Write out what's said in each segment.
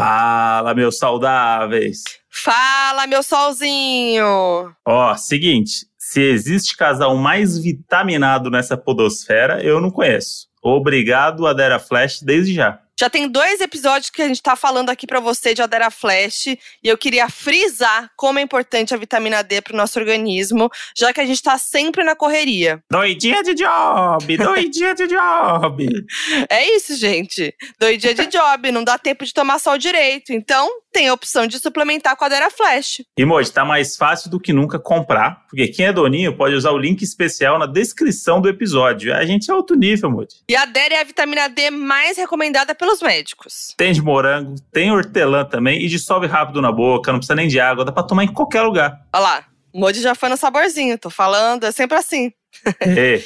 Fala, meus saudáveis! Fala, meu solzinho! Ó, seguinte, se existe casal mais vitaminado nessa podosfera, eu não conheço. Obrigado, Adera Flash, desde já. Já tem dois episódios que a gente tá falando aqui para você de Adera Flash e eu queria frisar como é importante a vitamina D pro nosso organismo, já que a gente tá sempre na correria. Doidinha de job, doidinha de job. É isso, gente. Doidinha de job, não dá tempo de tomar sol direito. Então, tem a opção de suplementar com a Adera Flash. E, Moji, tá mais fácil do que nunca comprar, porque quem é doninho pode usar o link especial na descrição do episódio. A gente é outro nível, Moji. E a Adera é a vitamina D mais recomendada pelos médicos. Tem de morango, tem hortelã também e dissolve rápido na boca, não precisa nem de água, dá pra tomar em qualquer lugar. Olha lá, o Moji já foi no saborzinho, tô falando, é sempre assim. É.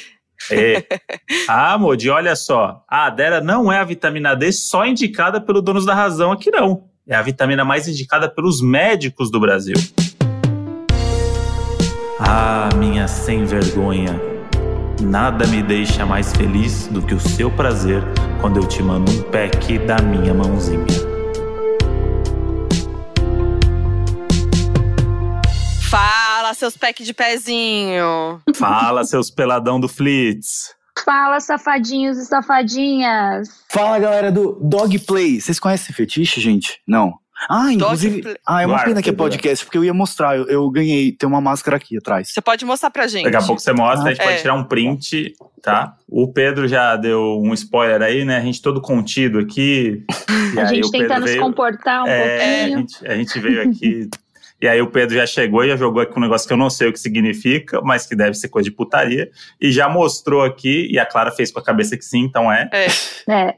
É. Ah, Modi, olha só. A Adera não é a vitamina D só indicada pelo Donos da Razão aqui, não. É a vitamina mais indicada pelos médicos do Brasil. Ah, minha sem vergonha. Nada me deixa mais feliz do que o seu prazer quando eu te mando um pack da minha mãozinha. Fala, seus pack de pezinho. Fala, seus peladão do Flitz. Fala, safadinhos e safadinhas. Fala, galera do Dog Play. Vocês conhecem fetiche, gente? Não. Ah, inclusive. Ah, é uma Guarda, pena que é podcast, porque eu ia mostrar. Eu, eu ganhei, tem uma máscara aqui atrás. Você pode mostrar pra gente. Daqui a pouco você mostra, a gente É. pode tirar um print, tá? O Pedro já deu um spoiler aí, né? A gente todo contido aqui. E A aí gente tentando se comportar um É, a pouquinho. gente, a gente veio aqui. E aí o Pedro já chegou e já jogou aqui um negócio que eu não sei o que significa, mas que deve ser coisa de putaria. E já mostrou aqui, e a Clara fez com a cabeça que sim, então é. É. É.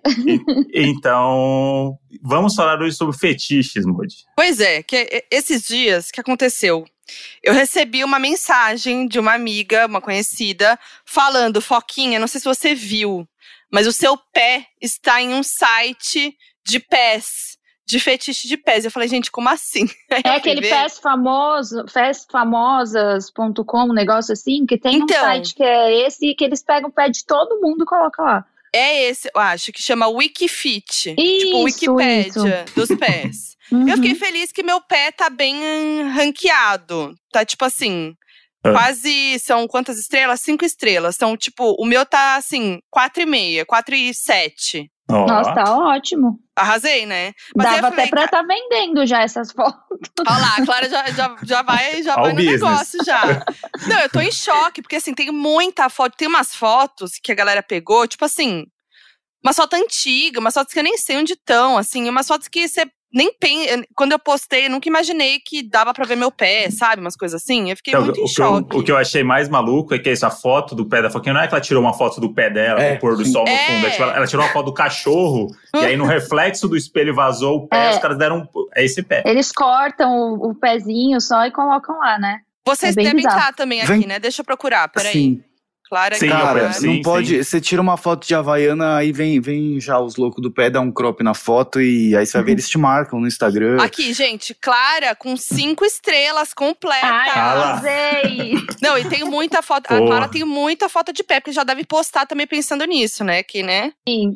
Então, vamos falar hoje sobre fetiches, Moody. Pois é, que é- esses dias que aconteceu? Eu recebi uma mensagem de uma amiga, uma conhecida, falando, Foquinha, não sei se você viu, mas o seu pé está em um site de pés, de fetiche de pés. Eu falei, gente, como assim? É aquele pés famoso, pésfamosas.com, um negócio assim, que tem Então. um site que é esse que eles pegam o pé de todo mundo e colocam lá. É esse, eu acho, que chama Wikifit. tipo, Isso, Wikipédia dos pés. Uhum. Eu fiquei feliz que meu pé tá bem ranqueado. Tá tipo assim. Ah. Quase são quantas estrelas? Cinco estrelas. Então, tipo, o meu tá assim, quatro e meia, quatro e sete. Ó, Nossa, tá ótimo. Arrasei, né? Mas Dava falei, até pra estar vendendo já essas fotos. Olha lá, a Clara já, já, já vai, já vai no business. negócio já. Não, eu tô em choque, porque assim, tem muita foto, tem umas fotos que a galera pegou, tipo assim, uma foto antiga, umas fotos que eu nem sei onde estão, assim, umas fotos que você nem pensa. Quando eu postei, eu nunca imaginei que dava pra ver meu pé, sabe? Umas coisas assim. Eu fiquei Então, muito o, em que eu, choque. o que eu achei mais maluco é que essa foto do pé da Foquinha não é que ela tirou uma foto do pé dela É, com o pôr do sol no É. fundo. é tipo, ela, ela tirou uma foto do cachorro e aí no reflexo do espelho vazou o pé, É. os caras deram. É esse pé. Eles cortam o, o pezinho só e colocam lá, né? Vocês é devem bizarro. estar também aqui, Vem- né? Deixa eu procurar, peraí. Sim. Clara, Sim, eu Cara, sim, não pode. Você tira uma foto de Havaiana, aí vem, vem já os loucos do pé, dá um crop na foto e aí você vai ver, eles te marcam no Instagram. Aqui, gente, Clara com cinco estrelas completas. Ai, Ah! Não, e tem muita foto. A Porra. Clara tem muita foto de pé, porque já deve postar também pensando nisso, né? Que, né? Sim.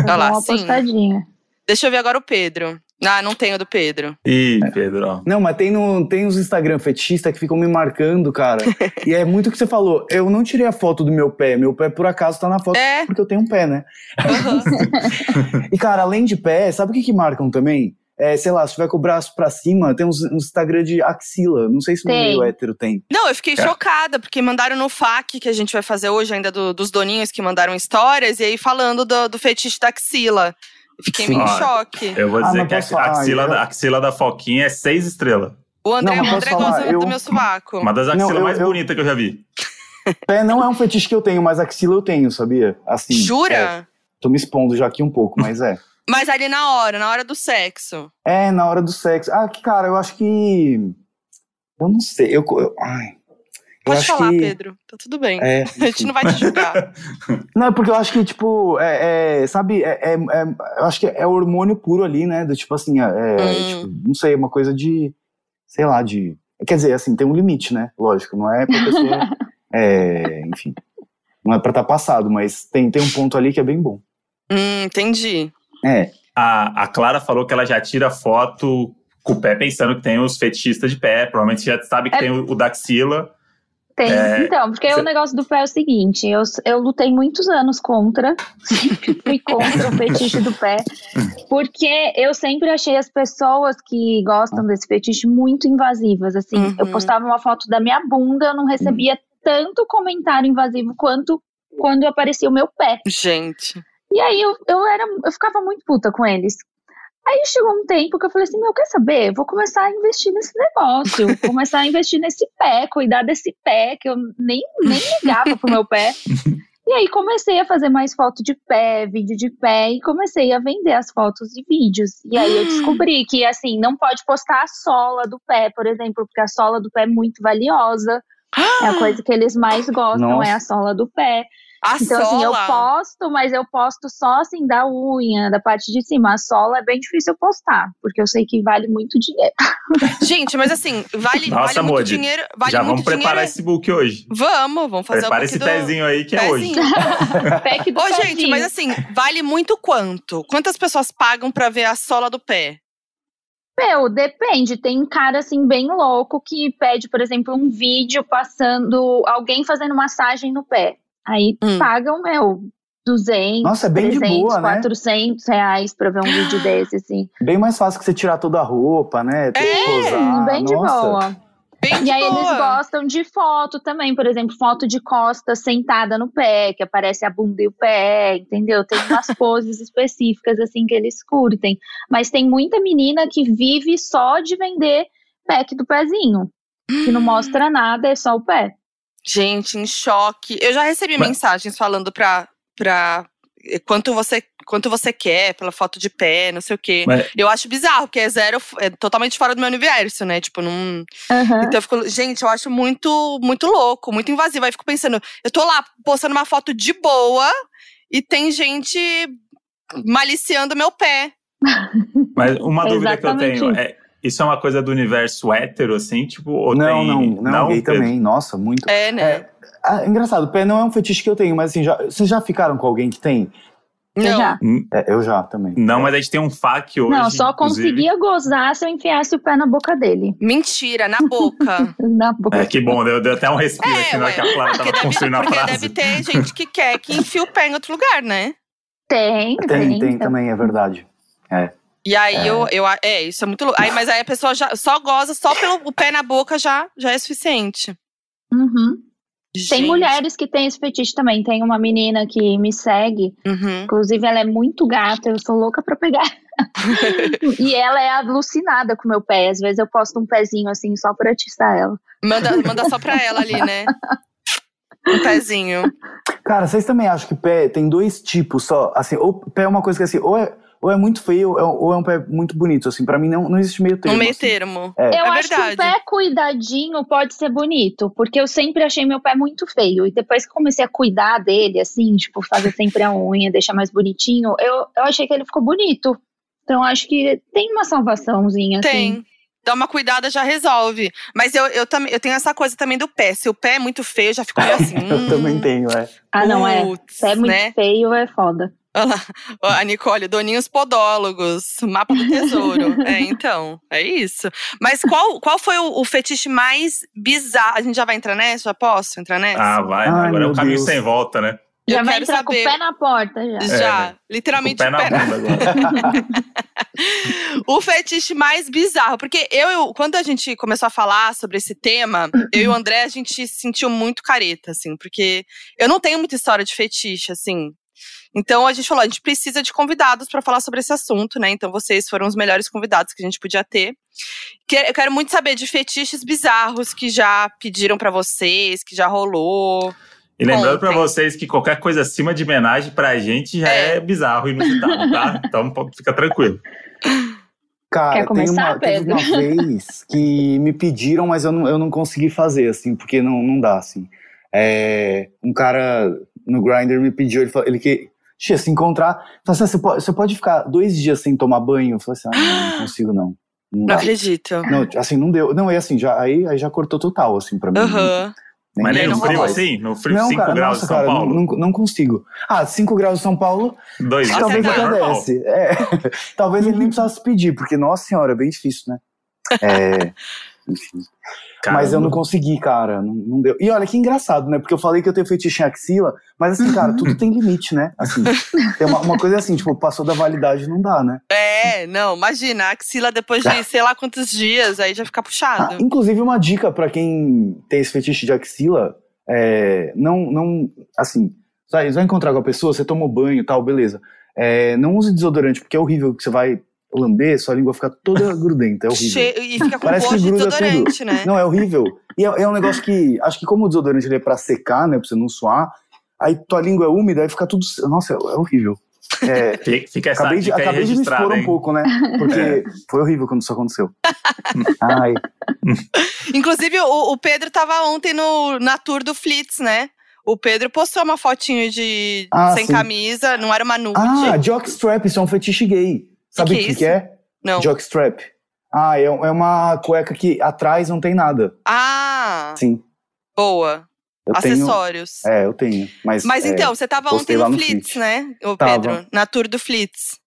Olha lá, uma sim. postadinha. Deixa eu ver agora o Pedro. Ah, não tenho do Pedro. Ih, Pedro, ó. Não, mas tem, no, tem os Instagram fetichistas que ficam me marcando, cara. e é muito o que você falou. Eu não tirei a foto do meu pé. Meu pé, por acaso, tá na foto É. porque eu tenho um pé, né? Aham. E, cara, além de pé, sabe o que, que marcam também? É, sei lá, se tiver com o braço pra cima, tem uns, uns Instagram de axila. Não sei se no Tem. meio hétero tem. Não, eu fiquei É. chocada, porque mandaram no FAQ, que a gente vai fazer hoje ainda do- dos doninhos que mandaram histórias, e aí falando do, do fetiche da axila. Fiquei Sim. meio em choque. Eu vou Ah, dizer mas que a falar? axila, Eu- a axila da Foquinha é seis estrelas. O André, Não, mas o André posso gosta falar, eu- do meu sovaco. Uma das Não, axilas eu- mais eu- bonitas que eu já vi. Pé não é um fetiche que eu tenho, mas axila eu tenho, sabia? Assim. Jura? é. tô me expondo já aqui um pouco, mas é. Mas ali na hora, na hora do sexo. É, na hora do sexo. Ah, que cara, eu acho que. Eu não sei. Eu, eu- ai. Pode falar, que... Pedro. Tá tudo bem. É, A gente não vai te julgar. Não, é porque eu acho que, tipo, é, é, sabe, é, é- é- eu acho que é hormônio puro ali, né? Do tipo assim, é, é, Hum. tipo, não sei, uma coisa de, sei lá, de. Quer dizer, assim, tem um limite, né? Lógico, não é pra pessoa. é, enfim. Não é pra estar passado, mas tem, tem um ponto ali que é bem bom. hum, entendi. É. A, a Clara falou que ela já tira foto com o pé pensando que tem os fetichistas de pé. Provavelmente já sabe que É. tem o, o Daxila. Tem. É, então, porque cê- o negócio do pé é o seguinte: eu, eu lutei muitos anos contra, sempre fui contra o fetiche do pé, porque eu sempre achei as pessoas que gostam desse fetiche muito invasivas. Assim, Uhum. eu postava uma foto da minha bunda, eu não recebia tanto comentário invasivo quanto quando aparecia o meu pé. Gente. E aí eu, eu era, eu ficava muito puta com eles. Aí chegou um tempo que eu falei assim, meu, quer saber? Vou começar a investir nesse negócio, vou começar a investir nesse pé, cuidar desse pé, que eu nem, nem ligava pro meu pé. E aí comecei a fazer mais foto de pé, vídeo de pé, e comecei a vender as fotos e vídeos. E aí eu descobri que, assim, não pode postar a sola do pé, por exemplo, porque a sola do pé é muito valiosa. É a coisa que eles mais gostam, Nossa. é a sola do pé. A Então, assim, eu sola. posto, mas eu posto só assim da unha, da parte de cima. A sola é bem difícil eu postar, porque eu sei que vale muito dinheiro. Gente, mas assim, vale, Nossa, vale muito dinheiro. Vale já muito vamos preparar dinheiro. esse book hoje. Vamos, vamos fazer Prepara o book esse do... pezinho aí que é hoje. pezinho. Pack do Ô, gente, pezinho. mas assim, vale muito quanto? Quantas pessoas pagam pra ver a sola do pé? Meu, depende. Tem cara assim bem louco que pede, por exemplo, um vídeo passando alguém fazendo massagem no pé. Aí Hum. pagam, meu, 200, Nossa, é bem de 300, boa, né? 400 reais pra ver um vídeo desse, assim. Bem mais fácil que você tirar toda a roupa, né? Que É, posar. bem de Nossa. boa. Bem de E aí boa. eles gostam de foto também, por exemplo, foto de costas sentada no pé, que aparece a bunda e o pé, entendeu? Tem umas poses específicas assim que eles curtem. Mas tem muita menina que vive só de vender pack do pezinho, que não mostra nada, é só o pé. Gente, em choque. Eu já recebi Mas- mensagens falando pra, pra eh, quanto você quanto você quer pela foto de pé, não sei o quê. Mas- Eu acho bizarro, porque é zero, é totalmente fora do meu universo, né? Tipo, não. Aham. Então eu fico, gente, eu acho muito, muito louco, muito invasivo. Aí eu fico pensando, eu tô lá postando uma foto de boa e tem gente maliciando meu pé. Mas uma É dúvida que eu tenho isso. é: isso é uma coisa do universo hétero, assim? Tipo, ou Não, tem. não, não, gay Pedro? também. Nossa, muito. É, né? É, ah, engraçado, pé não é um fetiche que eu tenho, mas assim, já, vocês já ficaram com alguém que tem? Não. já? É, eu já também. Não, mas a gente tem um FAQ hoje. Não, só inclusive. conseguia gozar se eu enfiasse o pé na boca dele. Mentira, na boca. Na boca. É, que bom, deu, deu até um respiro É, aqui na hora ué. que a Clara Porque, tava deve, construindo a porque frase. deve ter gente que quer que enfie o pé em outro lugar, né? Tem, Tem, tem. tem também, é verdade. E aí eu, eu. É, isso é muito louco. Aí, mas aí a pessoa já só goza, só pelo o pé na boca já, já é suficiente. Uhum. Tem Gente. mulheres que têm esse fetiche também. Tem uma menina que me segue, Uhum. inclusive ela é muito gata, eu sou louca pra pegar. e ela é alucinada com meu pé. Às vezes eu posto um pezinho assim só pra atiçar ela. Manda, manda só pra ela ali, né? Um pezinho. Cara, vocês também acham que pé tem dois tipos só? Assim, ou pé é uma coisa que assim, ou é, ou é muito feio, ou é, ou é um pé muito bonito, assim. Pra mim não, não existe meio termo. Um meio assim. termo. É. Eu É acho verdade. que o pé cuidadinho pode ser bonito, porque eu sempre achei meu pé muito feio. E depois que comecei a cuidar dele, assim, tipo, fazer sempre a unha, deixar mais bonitinho, eu, eu achei que ele ficou bonito. Então eu acho que tem uma salvaçãozinha, assim. Tem. Dá uma cuidada, já resolve. Mas eu, eu, também, eu tenho essa coisa também do pé. Se o pé é muito feio, já fico meio assim. Eu também tenho, é. Ah, não, é. Putz, Pé muito né? feio é foda. Olha lá, a Nicole, Doninhos Podólogos, mapa do tesouro. é, então, é isso. Mas qual, qual foi o, o fetiche mais bizarro? A gente já vai entrar nessa? Já posso entrar nessa? Ah, vai. Ai, agora é um meu caminho Deus. sem volta, né? Eu já vai quero entrar saber. com o pé na porta já. Já, É, literalmente Com o pé na pé na- bunda agora. O fetiche mais bizarro, porque eu, eu- quando a gente começou a falar sobre esse tema, eu e o André, a gente se sentiu muito careta, assim, porque eu não tenho muita história de fetiche, assim. Então a gente falou, a gente precisa de convidados para falar sobre esse assunto, né? Então vocês foram os melhores convidados que a gente podia ter. Que- Eu quero muito saber de fetiches bizarros que já pediram para vocês, que já rolou. E lembrando pra Contem. vocês que qualquer coisa acima de homenagem pra gente já É. é, bizarro e inusitado, tá? Então fica tranquilo. Cara, Quer tem começar, uma, teve Pedro? uma vez que me pediram, mas eu não, eu não consegui fazer, assim, porque não, não dá, assim. É, um cara no Grindr me pediu, ele, falou, ele que Tia, se encontrar, falou assim, você pode, você pode ficar dois dias sem tomar banho? Eu falei assim, ah, não, não consigo não. Não Não acredito. Não, assim, não deu. Não, é assim, já, aí, aí já cortou total, assim, pra mim. Nem- Mas nem no frio rola. assim? No frio, Não, 5 cara, graus nossa, em São cara, Paulo? não, não consigo. Ah, 5 graus em São Paulo, Dois talvez é desce. É. Talvez ele nem precisasse pedir, porque, nossa senhora, é bem difícil, né? É. Enfim. Mas eu não consegui, cara. Não, não deu. E olha que engraçado, né? Porque eu falei que eu tenho fetiche em axila, mas assim, cara, tudo tem limite, né? Assim, tem uma, uma coisa assim, tipo, passou da validade, não dá, né? É, não, imagina, a axila depois de sei lá quantos dias, aí já fica Ah, puxado. inclusive, uma dica pra quem tem esse fetiche de axila, é, não, não, assim, vai, vai encontrar com a pessoa, você tomou banho e tal, beleza. É, não use desodorante, porque é horrível que você vai lamber, sua língua fica toda grudenta, é horrível. Che- E fica com Parece gosto de desodorante, né? Não, é horrível. E é, é um negócio que, acho que como o desodorante ele é pra secar, né, pra você não suar, aí tua língua é úmida, aí fica tudo, nossa, é, é horrível. É, Fica- essa acabei de, acabei de me expor um hein? pouco, né? Porque É. foi horrível quando isso aconteceu. Ai, Inclusive, o, o Pedro tava ontem no, na tour do Flitz, né? O Pedro postou uma fotinho de Ah, sem sim. camisa, não era uma nude. Ah, jockstrap, isso é um fetiche gay. Sabe o que é que, isso? que é? não. Jockstrap. Ah, é, é uma cueca que atrás não tem nada. Ah, Sim, boa. eu tenho. Acessórios. É, eu tenho. Mas, Mas é, então, você tava ontem no no Flitz, Flitz. né, o Tava. Pedro? Na tour do Flitz.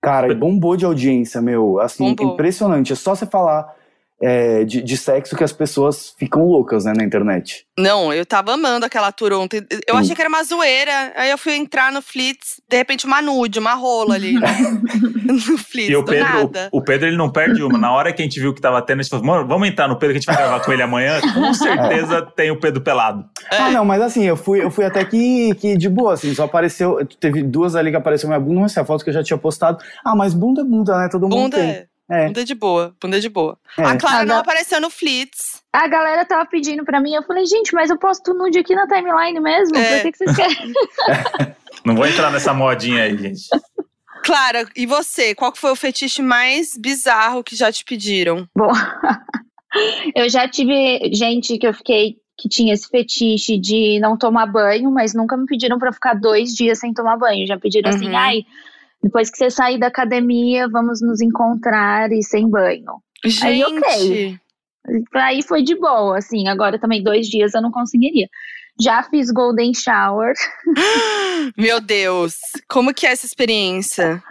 Cara, bombou de audiência, meu. Assim, Bombou. impressionante. É só você falar é, de, de sexo que as pessoas ficam loucas, né, na internet. Não, eu tava amando aquela tour ontem. Eu Sim. achei que era uma zoeira. Aí eu fui entrar no Flitz, de repente uma nude, uma rola ali. no Flitz, E o do Pedro, nada. o Pedro, ele não perde uma. Na hora que a gente viu que tava tendo, a gente falou, mano, vamos entrar no Pedro que a gente vai gravar com ele amanhã. Com certeza tem o Pedro pelado. É. Ah, não, mas assim, eu fui, eu fui até que, que de boa, assim, só apareceu. Teve duas ali que apareceu minha bunda, mas essa é a foto que eu já tinha postado. Ah, mas bunda é bunda, né? Todo mundo Bunda tem. é, É. bunda de boa, bunda de boa. É. A Clara Ah, não apareceu no Flitz. A galera tava pedindo pra mim, eu falei, gente, mas eu posto nude aqui na timeline mesmo? É. Por que, que vocês querem? Não vou entrar nessa modinha aí, gente. Clara, e você? Qual foi o fetiche mais bizarro que já te pediram? Bom, eu já tive gente que eu fiquei que tinha esse fetiche de não tomar banho, mas nunca me pediram pra ficar dois dias sem tomar banho. Já pediram assim, Uhum. ai, depois que você sair da academia, vamos nos encontrar e sem banho. Aí, Gente, ok. Aí foi de boa, assim. Agora também dois dias eu não conseguiria. Já fiz golden shower. meu Deus, como que é essa experiência?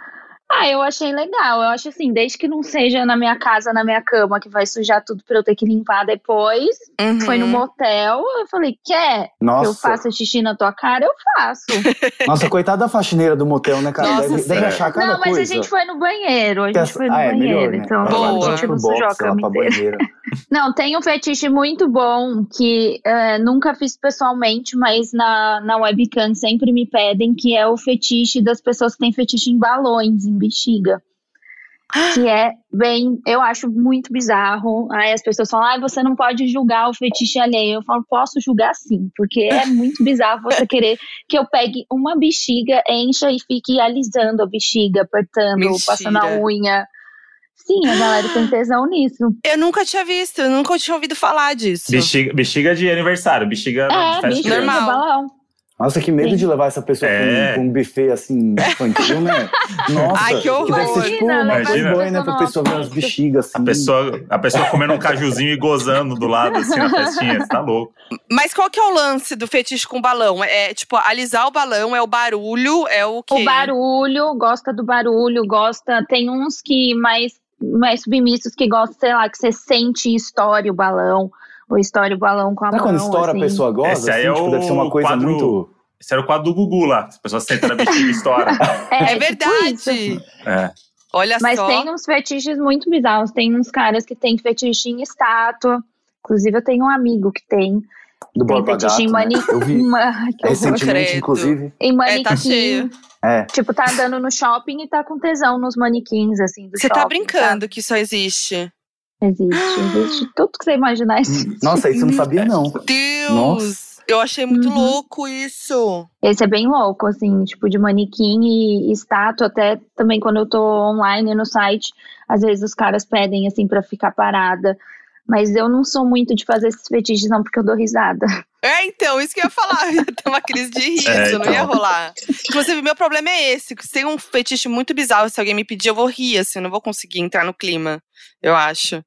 Ah, eu achei legal. Eu acho assim, desde que não seja na minha casa, na minha cama, que vai sujar tudo pra eu ter que limpar depois. Uhum. Foi no motel, eu falei, quer que eu Nossa, faça xixi na tua cara? Eu faço. nossa, coitada da faxineira do motel, né, cara? Nossa, deve, deve achar cada não, mas coisa. a gente foi no banheiro. A gente Essa- foi no ah, é banheiro. melhor, né? Então Boa. a gente não sujou a cama pra inteira. banheira. Não, tem um fetiche muito bom que é, nunca fiz pessoalmente, mas na, na webcam sempre me pedem, que é o fetiche das pessoas que têm fetiche em balões, em bexiga. Que é bem, eu acho muito bizarro. Aí as pessoas falam, ah, você não pode julgar o fetiche alheio. Eu falo, posso julgar sim, porque é muito bizarro você querer que eu pegue uma bexiga, encha e fique alisando a bexiga, apertando, Mentira. passando a unha. Sim, a galera tem tesão nisso. Eu nunca tinha visto, eu nunca tinha ouvido falar disso. Bexiga, bexiga de aniversário, bexiga de É, festa bicho, de Normal. de balão. Nossa, que medo Sim. de levar essa pessoa É. pra um, buffet assim, infantil, né? Nossa, Ai, que horror. deve ser tipo Imagina, essa né? Pra pessoa pessoa ver umas bexigas assim. A pessoa, a pessoa comendo um cajuzinho e gozando do lado, assim, na festinha. Você tá louco. Mas qual que é o lance do fetiche com balão? É tipo, alisar o balão, é o barulho, é o quê? O barulho, gosta do barulho, gosta. Tem uns que mais, mais submissos que gostam, sei lá, que você sente e estoure o balão. Ou estoure o balão com a Sabe mão. quando estoura assim. a pessoa goza? Esse aí assim, é tipo, deve ser uma o coisa quadro- muito. Esse era o quadro do Gugu lá. As pessoas sentam na bexiga e estouram. É tipo isso. verdade. É. Olha Mas só. tem uns fetiches muito bizarros. Tem uns caras que têm fetiche em estátua. Inclusive, eu tenho um amigo que tem. Do Tem fetiche em né? manequim. Horror. recentemente, inclusive. Em manequim. tá cheio. É. Tipo, tá andando no shopping e tá com tesão nos manequins, assim, do Você tá brincando que isso existe. Existe, existe. Tudo que você imaginar existe. Nossa, isso eu não sabia, não. Deus! Nossa. Eu achei muito Uhum. louco isso. Esse é bem louco, assim, tipo, de manequim e estátua. Até também quando eu tô online no site, às vezes os caras pedem, assim, pra ficar parada. Mas eu não sou muito de fazer esses fetiches, não, porque eu dou risada. É, então, isso que eu ia falar. Eu ia ter uma crise de riso, É, não ia então. rolar. Inclusive, meu problema é esse. Se tem um fetiche muito bizarro, se alguém me pedir, eu vou rir, assim, eu não vou conseguir entrar no clima, eu acho.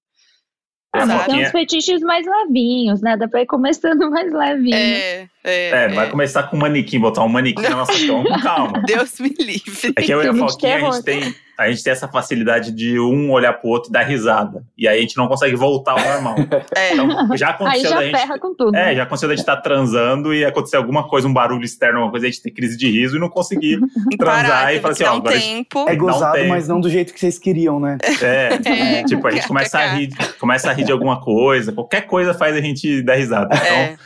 Ah, mas tem uns fetiches mais levinhos, né? Dá pra ir começando mais levinho. É, é, É, não vai começar com um manequim, botar um manequim na nossa cama com calma. Deus me livre. É que eu e a Foquinha, a gente, tem, a gente tem essa facilidade de um olhar pro outro e dar risada. E aí a gente não consegue voltar ao normal. É. Então, já Aí aconteceu já da gente. ferra com tudo. É, já aconteceu da gente estar transando e acontecer alguma coisa, um barulho externo, alguma coisa, a gente ter crise de riso e não conseguir transar Parar, e falar assim, ó, um agora tempo. É um gozado, tempo. mas não do jeito que vocês queriam, né? É, É. tipo, a gente começa a rir, começa a rir de alguma coisa, qualquer coisa faz a gente dar risada. Então, É.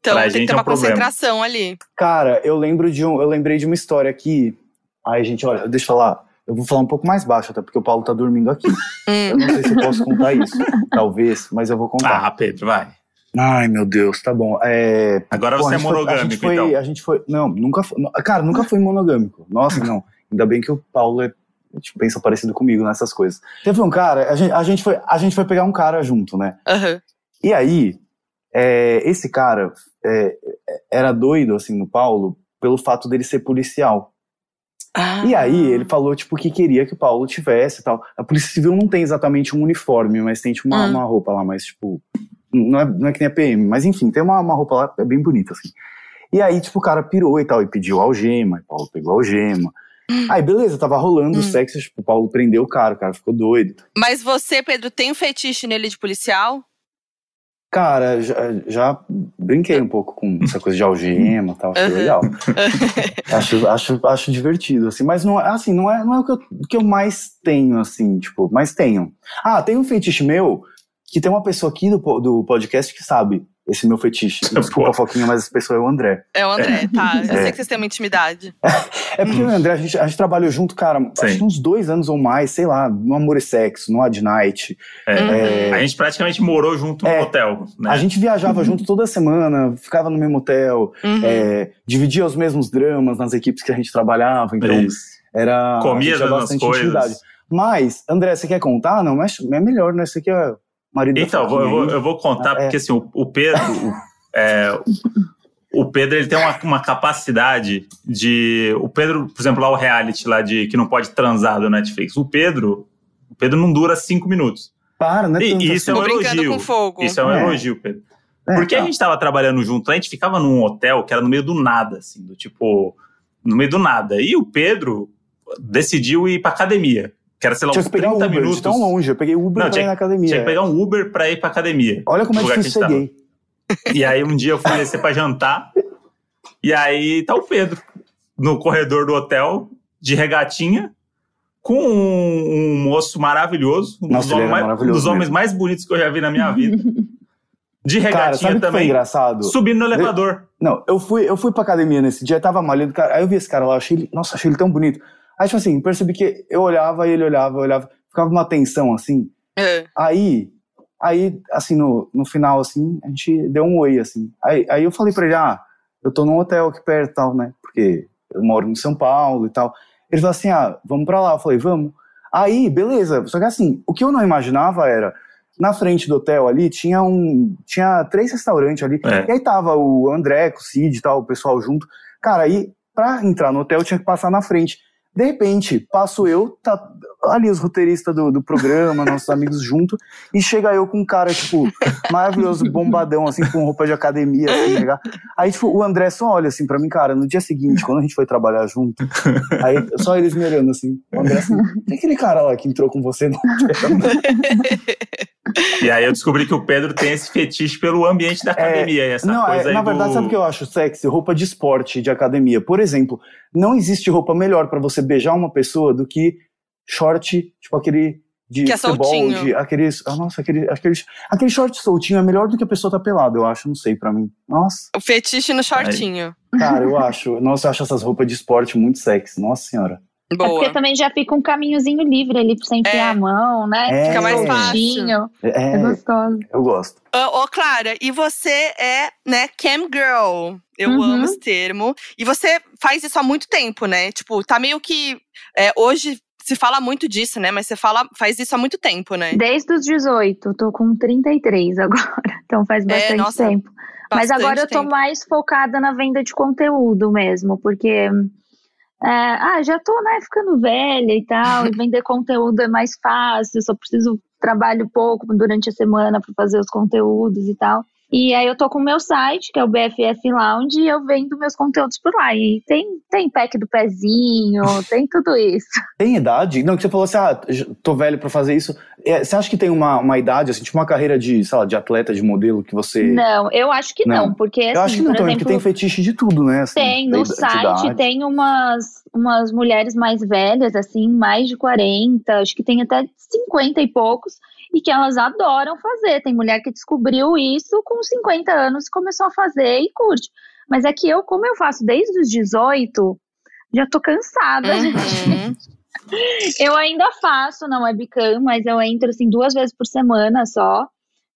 Então pra tem que gente ter é um uma problema. concentração ali. Cara, eu lembro de um, eu lembrei de uma história aqui. Ai, gente, olha, deixa eu falar. Eu vou falar um pouco mais baixo, até porque o Paulo tá dormindo aqui. Eu Hum. não sei se eu posso contar isso. Talvez, mas eu vou contar. ah, Pedro, vai. Ai, meu Deus, tá bom. É, Agora você é gente foi- a monogâmico, gente foi, então. A gente foi. Não, nunca foi. Cara, nunca fui monogâmico. Nossa, não. Ainda bem que o Paulo é. Tipo, pensa parecido comigo nessas coisas. Teve um cara, a gente, a gente, foi, a gente foi pegar um cara junto, né? Aham. E aí, é, esse cara é, era doido, assim, no Paulo, pelo fato dele ser policial. Ah. E aí, ele falou, tipo, que queria que o Paulo tivesse e tal. A Polícia Civil não tem exatamente um uniforme, mas tem, tipo, uma, Hum. uma roupa lá, mas, tipo, não é, não é que nem a PM, mas enfim, tem uma, uma roupa lá, é bem bonita, assim. E aí, tipo, o cara pirou e tal, e pediu algema, e o Paulo pegou algema. Aí, beleza, tava rolando o Hum. sexo, tipo, o Paulo prendeu o cara, o cara ficou doido. Mas você, Pedro, tem um fetiche nele de policial? Cara, já, já brinquei um pouco com essa coisa de algema e tal, achei Uhum. legal. acho, acho, acho divertido, assim, mas não, é- assim, não é, não é o que eu, que eu mais tenho, assim, tipo, mais tenho. Ah, tem um fetiche meu, que tem uma pessoa aqui do, do podcast que sabe esse meu fetiche. Desculpa. Foquinha, mas essa pessoa é o André. É o André, tá. Eu É. sei que vocês têm uma intimidade. É porque o André, a gente, a gente trabalhou junto, cara, acho Sim. que uns dois anos ou mais, sei lá, no Amor e Sexo, no Ad Night. É. É, A gente praticamente morou junto no É. hotel, né? A gente viajava junto toda semana, ficava no mesmo hotel, Uhum. é, dividia os mesmos dramas nas equipes que a gente trabalhava, então Isso. era Comia as mesmas bastante coisas. intimidade. Mas, André, você quer contar? Não, mas é melhor, né? Você que é marido da Então, eu vou, eu vou, contar, é. porque assim, o, o Pedro. o- é, o Pedro ele tem uma, uma capacidade de. O Pedro, por exemplo, lá o reality lá de que não pode transar do Netflix. O Pedro. O Pedro não dura cinco minutos. Para, né? E- e isso é Tô um elogio. com fogo. Isso é um É. elogio, Pedro. É, Porque a tá. gente tava trabalhando junto, a gente ficava num hotel que era no meio do nada, assim, do tipo, no meio do nada. E o Pedro decidiu ir pra academia, que era, sei lá, Tinha uns que pegar 30 Uber minutos. tão longe. Eu peguei Uber Não, pra ir na academia. Tinha que pegar um Uber pra ir pra academia. Olha como é difícil ser gente gay. E aí um dia eu fui descer pra jantar, e aí tá o Pedro no corredor do hotel, de regatinha, com um, um moço maravilhoso, um, Nossa, dos, homens mais, um maravilhoso dos homens mais bonitos que eu já vi na minha vida. De Cara, regatinha foi também, engraçado? subindo no elevador. Não, eu fui, eu fui pra academia nesse dia, tava malhando, cara. Aí eu vi esse cara lá, achei ele, nossa, achei ele tão bonito. Aí, tipo assim, percebi que eu olhava e ele olhava, eu olhava, ficava uma tensão assim. É. Aí, aí, assim, no, no final, assim, a gente deu um oi, assim. Aí, aí eu falei pra ele, ah, eu tô num hotel aqui perto e tal, né? Porque eu moro em São Paulo e tal. Ele falou assim, ah, vamos pra lá. Eu falei, vamos. Aí, beleza. Só que assim, o que eu não imaginava era, na frente do hotel ali, tinha um, tinha três restaurantes ali. É. E aí tava o André, com o Cid e tal, o pessoal junto. Cara, aí, pra entrar no hotel, eu tinha que passar na frente. De repente, passo eu, tá ali os roteiristas do, do programa, nossos amigos junto, e chega eu com um cara, tipo, maravilhoso, bombadão, assim, com roupa de academia, assim, legal. Aí, tipo, o André só olha assim pra mim, cara, no dia seguinte, quando a gente foi trabalhar junto, aí só eles me olhando assim, o André assim, tem aquele cara lá que entrou com você no? E aí eu descobri que o Pedro tem esse fetiche pelo ambiente da academia. e essa Não, é, coisa aí na verdade, do... sabe o que eu acho sexy? Roupa de esporte, de academia. Por exemplo, não existe roupa melhor pra você beijar uma pessoa do que short, tipo aquele de Que é futebol, soltinho. de aqueles, ah, nossa, aquele, aquele, aquele short soltinho é melhor do que a pessoa tá pelada, eu acho, não sei, pra mim. Nossa, O fetiche no shortinho. cara, eu acho, nossa, eu acho essas roupas de esporte muito sexy, nossa senhora. É Boa. porque também já fica um caminhozinho livre ali pra você enfiar É. a mão, né? É, Fica mais fácil. Soltinho. É, É gostoso. eu gosto. Ô, ô, Clara, e você é, né, cam girl. Eu Uhum. amo esse termo. E você faz isso há muito tempo, né? Tipo, tá meio que. é, hoje se fala muito disso, né? Mas você fala, faz isso há muito tempo, né? Desde os 18, tô com 33 agora. Então faz bastante É, nossa, tempo. Mas Bastante agora eu tô tempo. mais focada na venda de conteúdo mesmo, porque é, ah, já tô né, ficando velha e tal, e vender conteúdo é mais fácil, só preciso trabalho pouco durante a semana para fazer os conteúdos e tal. E aí eu tô com o meu site, que é o BFF Lounge, e eu vendo meus conteúdos por lá. E tem, tem pack do pezinho, tem tudo isso. Tem idade? Não, que você falou assim, ah, tô velho pra fazer isso. É, você acha que tem uma, uma idade, assim, tipo uma carreira de, sei lá, de atleta, de modelo que você... Não, eu acho que não, não porque assim, Eu acho que não, por também, exemplo, porque tem fetiche de tudo, né? Assim, tem, no site tem umas, umas mulheres mais velhas, assim, mais de 40, acho que tem até 50 e poucos, e que elas adoram fazer. Tem mulher que descobriu isso com 50 anos começou a fazer e curte. Mas é que eu, como eu faço desde os 18, já tô cansada, Uhum. gente. Eu ainda faço na webcam, mas eu entro assim duas vezes por semana só.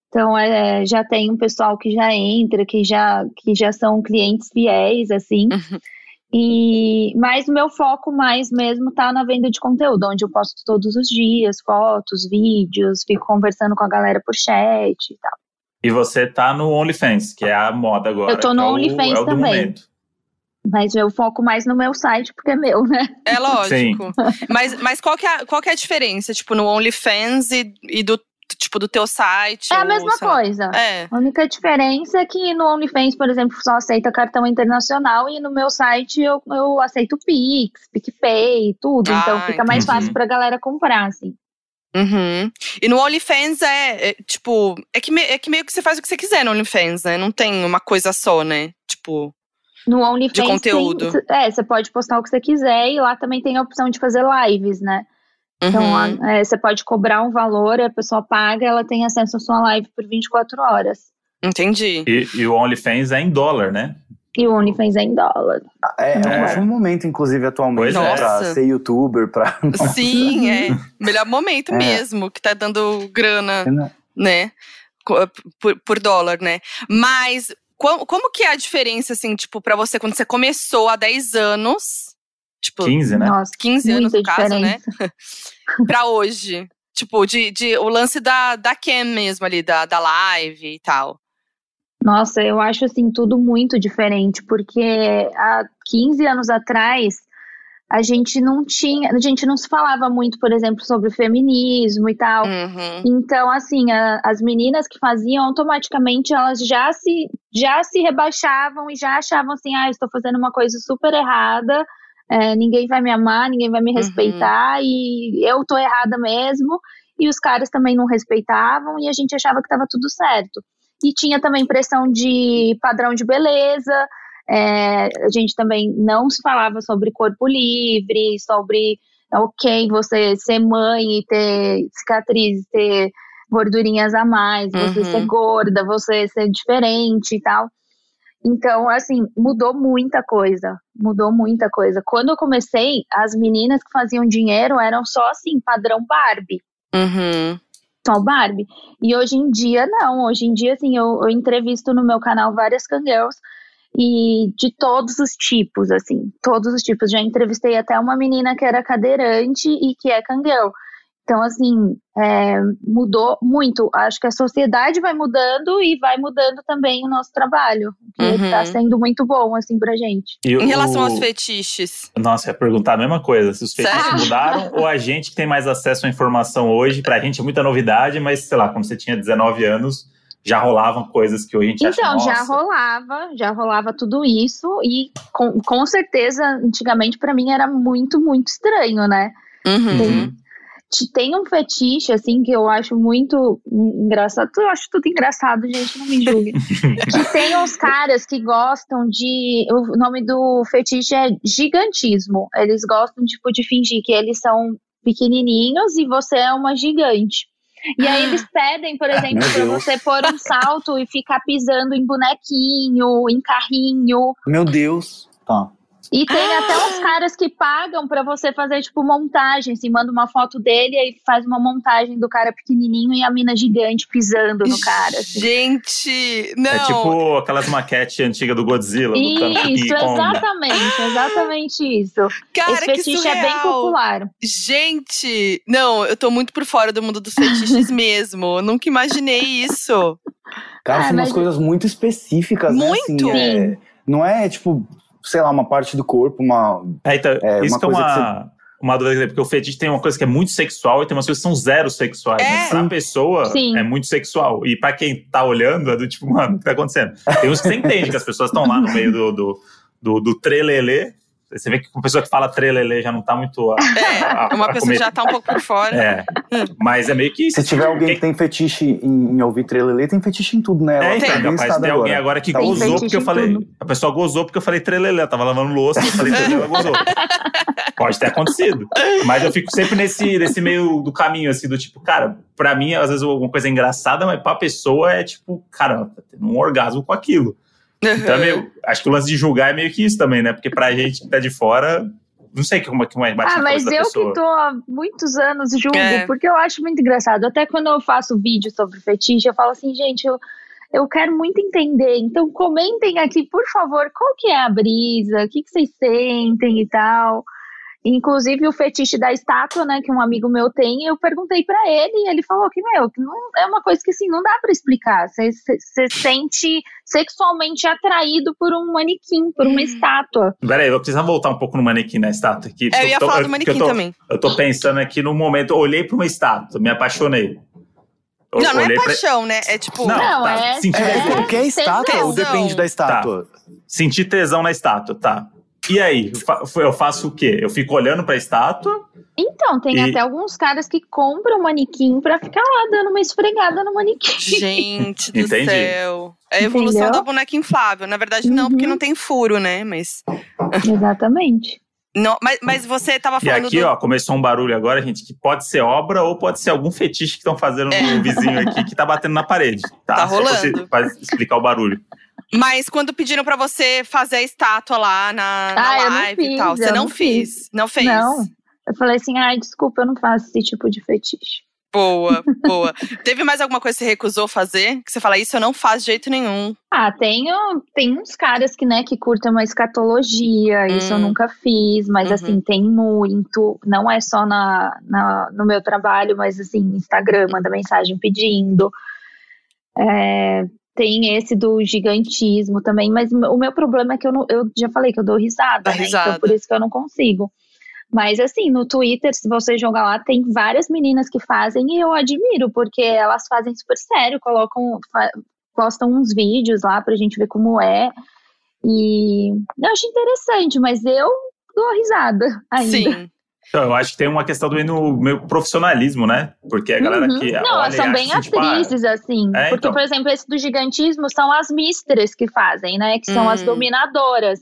Então é, já tem um pessoal que já entra, que já, que já são clientes fiéis, assim. Uhum. E mas o meu foco mais mesmo tá na venda de conteúdo, onde eu posto todos os dias, fotos, vídeos, fico conversando com a galera por chat e tal. E você tá no OnlyFans, que é a moda agora. Eu tô no é o- OnlyFans é também. momento. Mas eu foco mais no meu site, porque é meu, né? É lógico. Mas, mas qual, que é, a- qual que é a diferença, tipo, no OnlyFans e, e do, tipo, do teu site? É a mesma coisa. É. A única diferença é que no OnlyFans, por exemplo, só aceita cartão internacional e no meu site eu, eu aceito Pix, PicPay, tudo. Ah, então fica mais entendi. fácil pra galera comprar, assim. Uhum. E no OnlyFans é, é, tipo, é que, me- é que meio que você faz o que você quiser no OnlyFans, né? Não tem uma coisa só, né? Tipo, No OnlyFans. De conteúdo. tem- é, você pode postar o que você quiser e lá também tem a opção de fazer lives, né? Então, uhum. a- é, você pode cobrar um valor, a pessoa paga, ela tem acesso à sua live por 24 horas. entendi. E, e o OnlyFans é em dólar, né? E o OnlyFans é em dólar. É, é um É. ótimo momento, inclusive, atualmente, Pois é. pra ser youtuber, pra... Sim, é. Melhor momento É. mesmo, que tá dando grana, Não. né? Co- Por, por dólar, né? Mas como, como que é a diferença, assim, tipo, pra você quando você começou há 10 anos? Tipo, 15, né? Nossa, 15 anos no caso, né? diferença. Pra hoje. Tipo, de, de o lance da, da cam mesmo ali, da, da live e tal. Nossa, eu acho assim tudo muito diferente, porque há 15 anos atrás a gente não tinha, a gente não se falava muito, por exemplo, sobre feminismo e tal. Uhum. Então, assim, a- as meninas que faziam automaticamente elas já se já se rebaixavam e já achavam assim, ah, estou fazendo uma coisa super errada, é, ninguém vai me amar, ninguém vai me Uhum. respeitar e eu tô errada mesmo. E os caras também não respeitavam e a gente achava que estava tudo certo. E tinha também pressão de padrão de beleza. é, a gente também não se falava sobre corpo livre, sobre ok você ser mãe e ter cicatrizes, ter gordurinhas a mais, você Uhum. ser gorda, você ser diferente e tal. Então, assim, mudou muita coisa. Mudou muita coisa. Quando eu comecei, as meninas que faziam dinheiro eram só assim, padrão Barbie Uhum. só Barbie. E hoje em dia, não. Hoje em dia, assim, eu, eu entrevisto no meu canal várias cangirls e de todos os tipos, assim, todos os tipos. Já entrevistei até uma menina que era cadeirante e que é cangirl. Então, assim, é, mudou muito. Acho que a sociedade vai mudando e vai mudando também o nosso trabalho, que Uhum. está sendo muito bom, assim, pra gente. E Em relação o- aos fetiches. Nossa, ia perguntar a mesma coisa. Se os fetiches Sério? mudaram ou a gente que tem mais acesso à informação hoje, pra gente é muita novidade, mas sei lá, quando você tinha 19 anos, já rolavam coisas que hoje a gente acha, Então, já nossa, rolava, já rolava tudo isso, e com, com certeza, antigamente, pra mim era muito, muito estranho, né? Uhum. Uhum. Te- Tem um fetiche, assim, que eu acho muito engraçado. Eu acho tudo engraçado, gente, não me julguem. que tem uns caras que gostam de. O nome do fetiche é gigantismo. Eles gostam, tipo, de fingir que eles são pequenininhos e você é uma gigante. E aí eles pedem, por exemplo, Meu pra Deus. você pôr um salto e ficar pisando em bonequinho, em carrinho. Meu Deus. Tá. E tem até uns caras que pagam pra você fazer, tipo, montagem. Assim, manda uma foto dele e aí faz uma montagem do cara pequenininho e a mina gigante pisando no cara. assim. Gente, não. É tipo aquelas maquetes antigas do Godzilla, do Isso, Kong. exatamente, exatamente isso. Cara, Esse que fetiche é bem popular. Gente, não, eu tô muito por fora do mundo dos fetiches mesmo. Eu nunca imaginei isso. Cara, Ah, são umas mas- coisas muito específicas, né? Muito! Assim, é- não é, tipo, sei lá, uma parte do corpo, uma... É, então, É, isso uma que é uma, uma dúvida, porque o fetiche tem uma coisa que é muito sexual e tem umas coisas que são zero sexuais. É. Né? Pra pessoa, Sim. é muito sexual. E pra quem tá olhando, é do tipo, mano, o que tá acontecendo? Tem uns que você entende que as pessoas estão lá no meio do, do, do, do trelelê. Você vê que uma pessoa que fala trelelê já não tá muito. A, a- É, uma a pessoa comer- já tá um pouco por fora. É. Mas é meio que isso. Se tiver alguém que tem fetiche em, em ouvir trelelê, tem fetiche em tudo, né? É, então, capaz listada tem alguém agora que Tá Tem gozou porque eu falei. tudo. A pessoa gozou porque eu falei trelelê. Eu tava lavando louça e eu falei trelelê, ela gozou. Pode ter acontecido. Mas eu fico sempre nesse, nesse meio do caminho, assim, do tipo, cara, pra mim, às vezes alguma coisa é engraçada, mas pra pessoa é tipo, cara, tá tendo um orgasmo com aquilo. Então, é meio, acho que o lance de julgar é meio que isso também, né? Porque pra gente que tá de fora, não sei como é que mais bate Ah, mas eu pessoa. que tô há muitos anos julgo, É. porque eu acho muito engraçado. Até quando eu faço vídeo sobre fetiche, eu falo assim, gente, eu, eu quero muito entender. Então comentem aqui, por favor, qual que é a brisa, o que, que vocês sentem e tal. Inclusive o fetiche da estátua, né, que um amigo meu tem, eu perguntei pra ele e ele falou que, meu, que não, é uma coisa que assim, não dá pra explicar. Você se sente sexualmente atraído por um manequim, por uma Hum. estátua. Peraí, eu preciso voltar um pouco no manequim na estátua. aqui. É, eu ia tô- falar do porque manequim eu tô, também. Eu tô pensando aqui no momento, olhei pra uma estátua, me apaixonei. Eu Não, não é olhei pra- paixão, né? É tipo. Não, Não, tá, é- senti É, tesão. o que é estátua Tesão. ou depende da estátua? Senti tesão na estátua, tá. E aí, eu fa- eu faço o quê? Eu fico olhando pra estátua? Então, tem E- até alguns caras que compram manequim pra ficar lá dando uma esfregada no manequim. Gente do Entendi. céu. É a evolução Entendeu? da boneca inflável. Na verdade, não, porque Uhum. não tem furo, né? Mas. Exatamente. Não, mas, mas você tava E falando aqui, do. ó, começou um barulho agora, gente, que pode ser obra ou pode ser algum fetiche que estão fazendo no vizinho aqui que tá batendo na parede. Tá, É. Tá Só pra você- rolando. Pra explicar o barulho. Mas quando pediram pra você fazer a estátua lá na, na Ah, live e fiz, tal, você não, não fez. Não fez. Não. Eu falei assim, ai, desculpa, eu não faço esse tipo de fetiche. Boa, boa. Teve mais alguma coisa que você recusou fazer? Que você fala, isso eu não faço de jeito nenhum. Ah, tenho, tem uns caras que, né, que curtem uma escatologia, isso eu Hum. nunca fiz, mas Uhum. assim, tem muito, não é só na, na- no meu trabalho, mas assim, Instagram, manda mensagem pedindo. É, tem esse do gigantismo também, mas o meu problema é que eu, não, eu já falei que eu dou risada, né? risada. Então por isso que eu não consigo. Mas assim, no Twitter, se você jogar lá, tem várias meninas que fazem e eu admiro, porque elas fazem super sério, colocam, postam uns vídeos lá pra gente ver como é. E eu acho interessante, mas eu dou risada ainda. Sim. Então, eu acho que tem uma questão também no meu profissionalismo, né? Porque a galera Uhum. que. Não, elas são bem assim, tipo, ah, atrizes, assim. É, porque, então. por exemplo, esse do gigantismo são as mistras que fazem, né? Que são as Hum. dominadoras.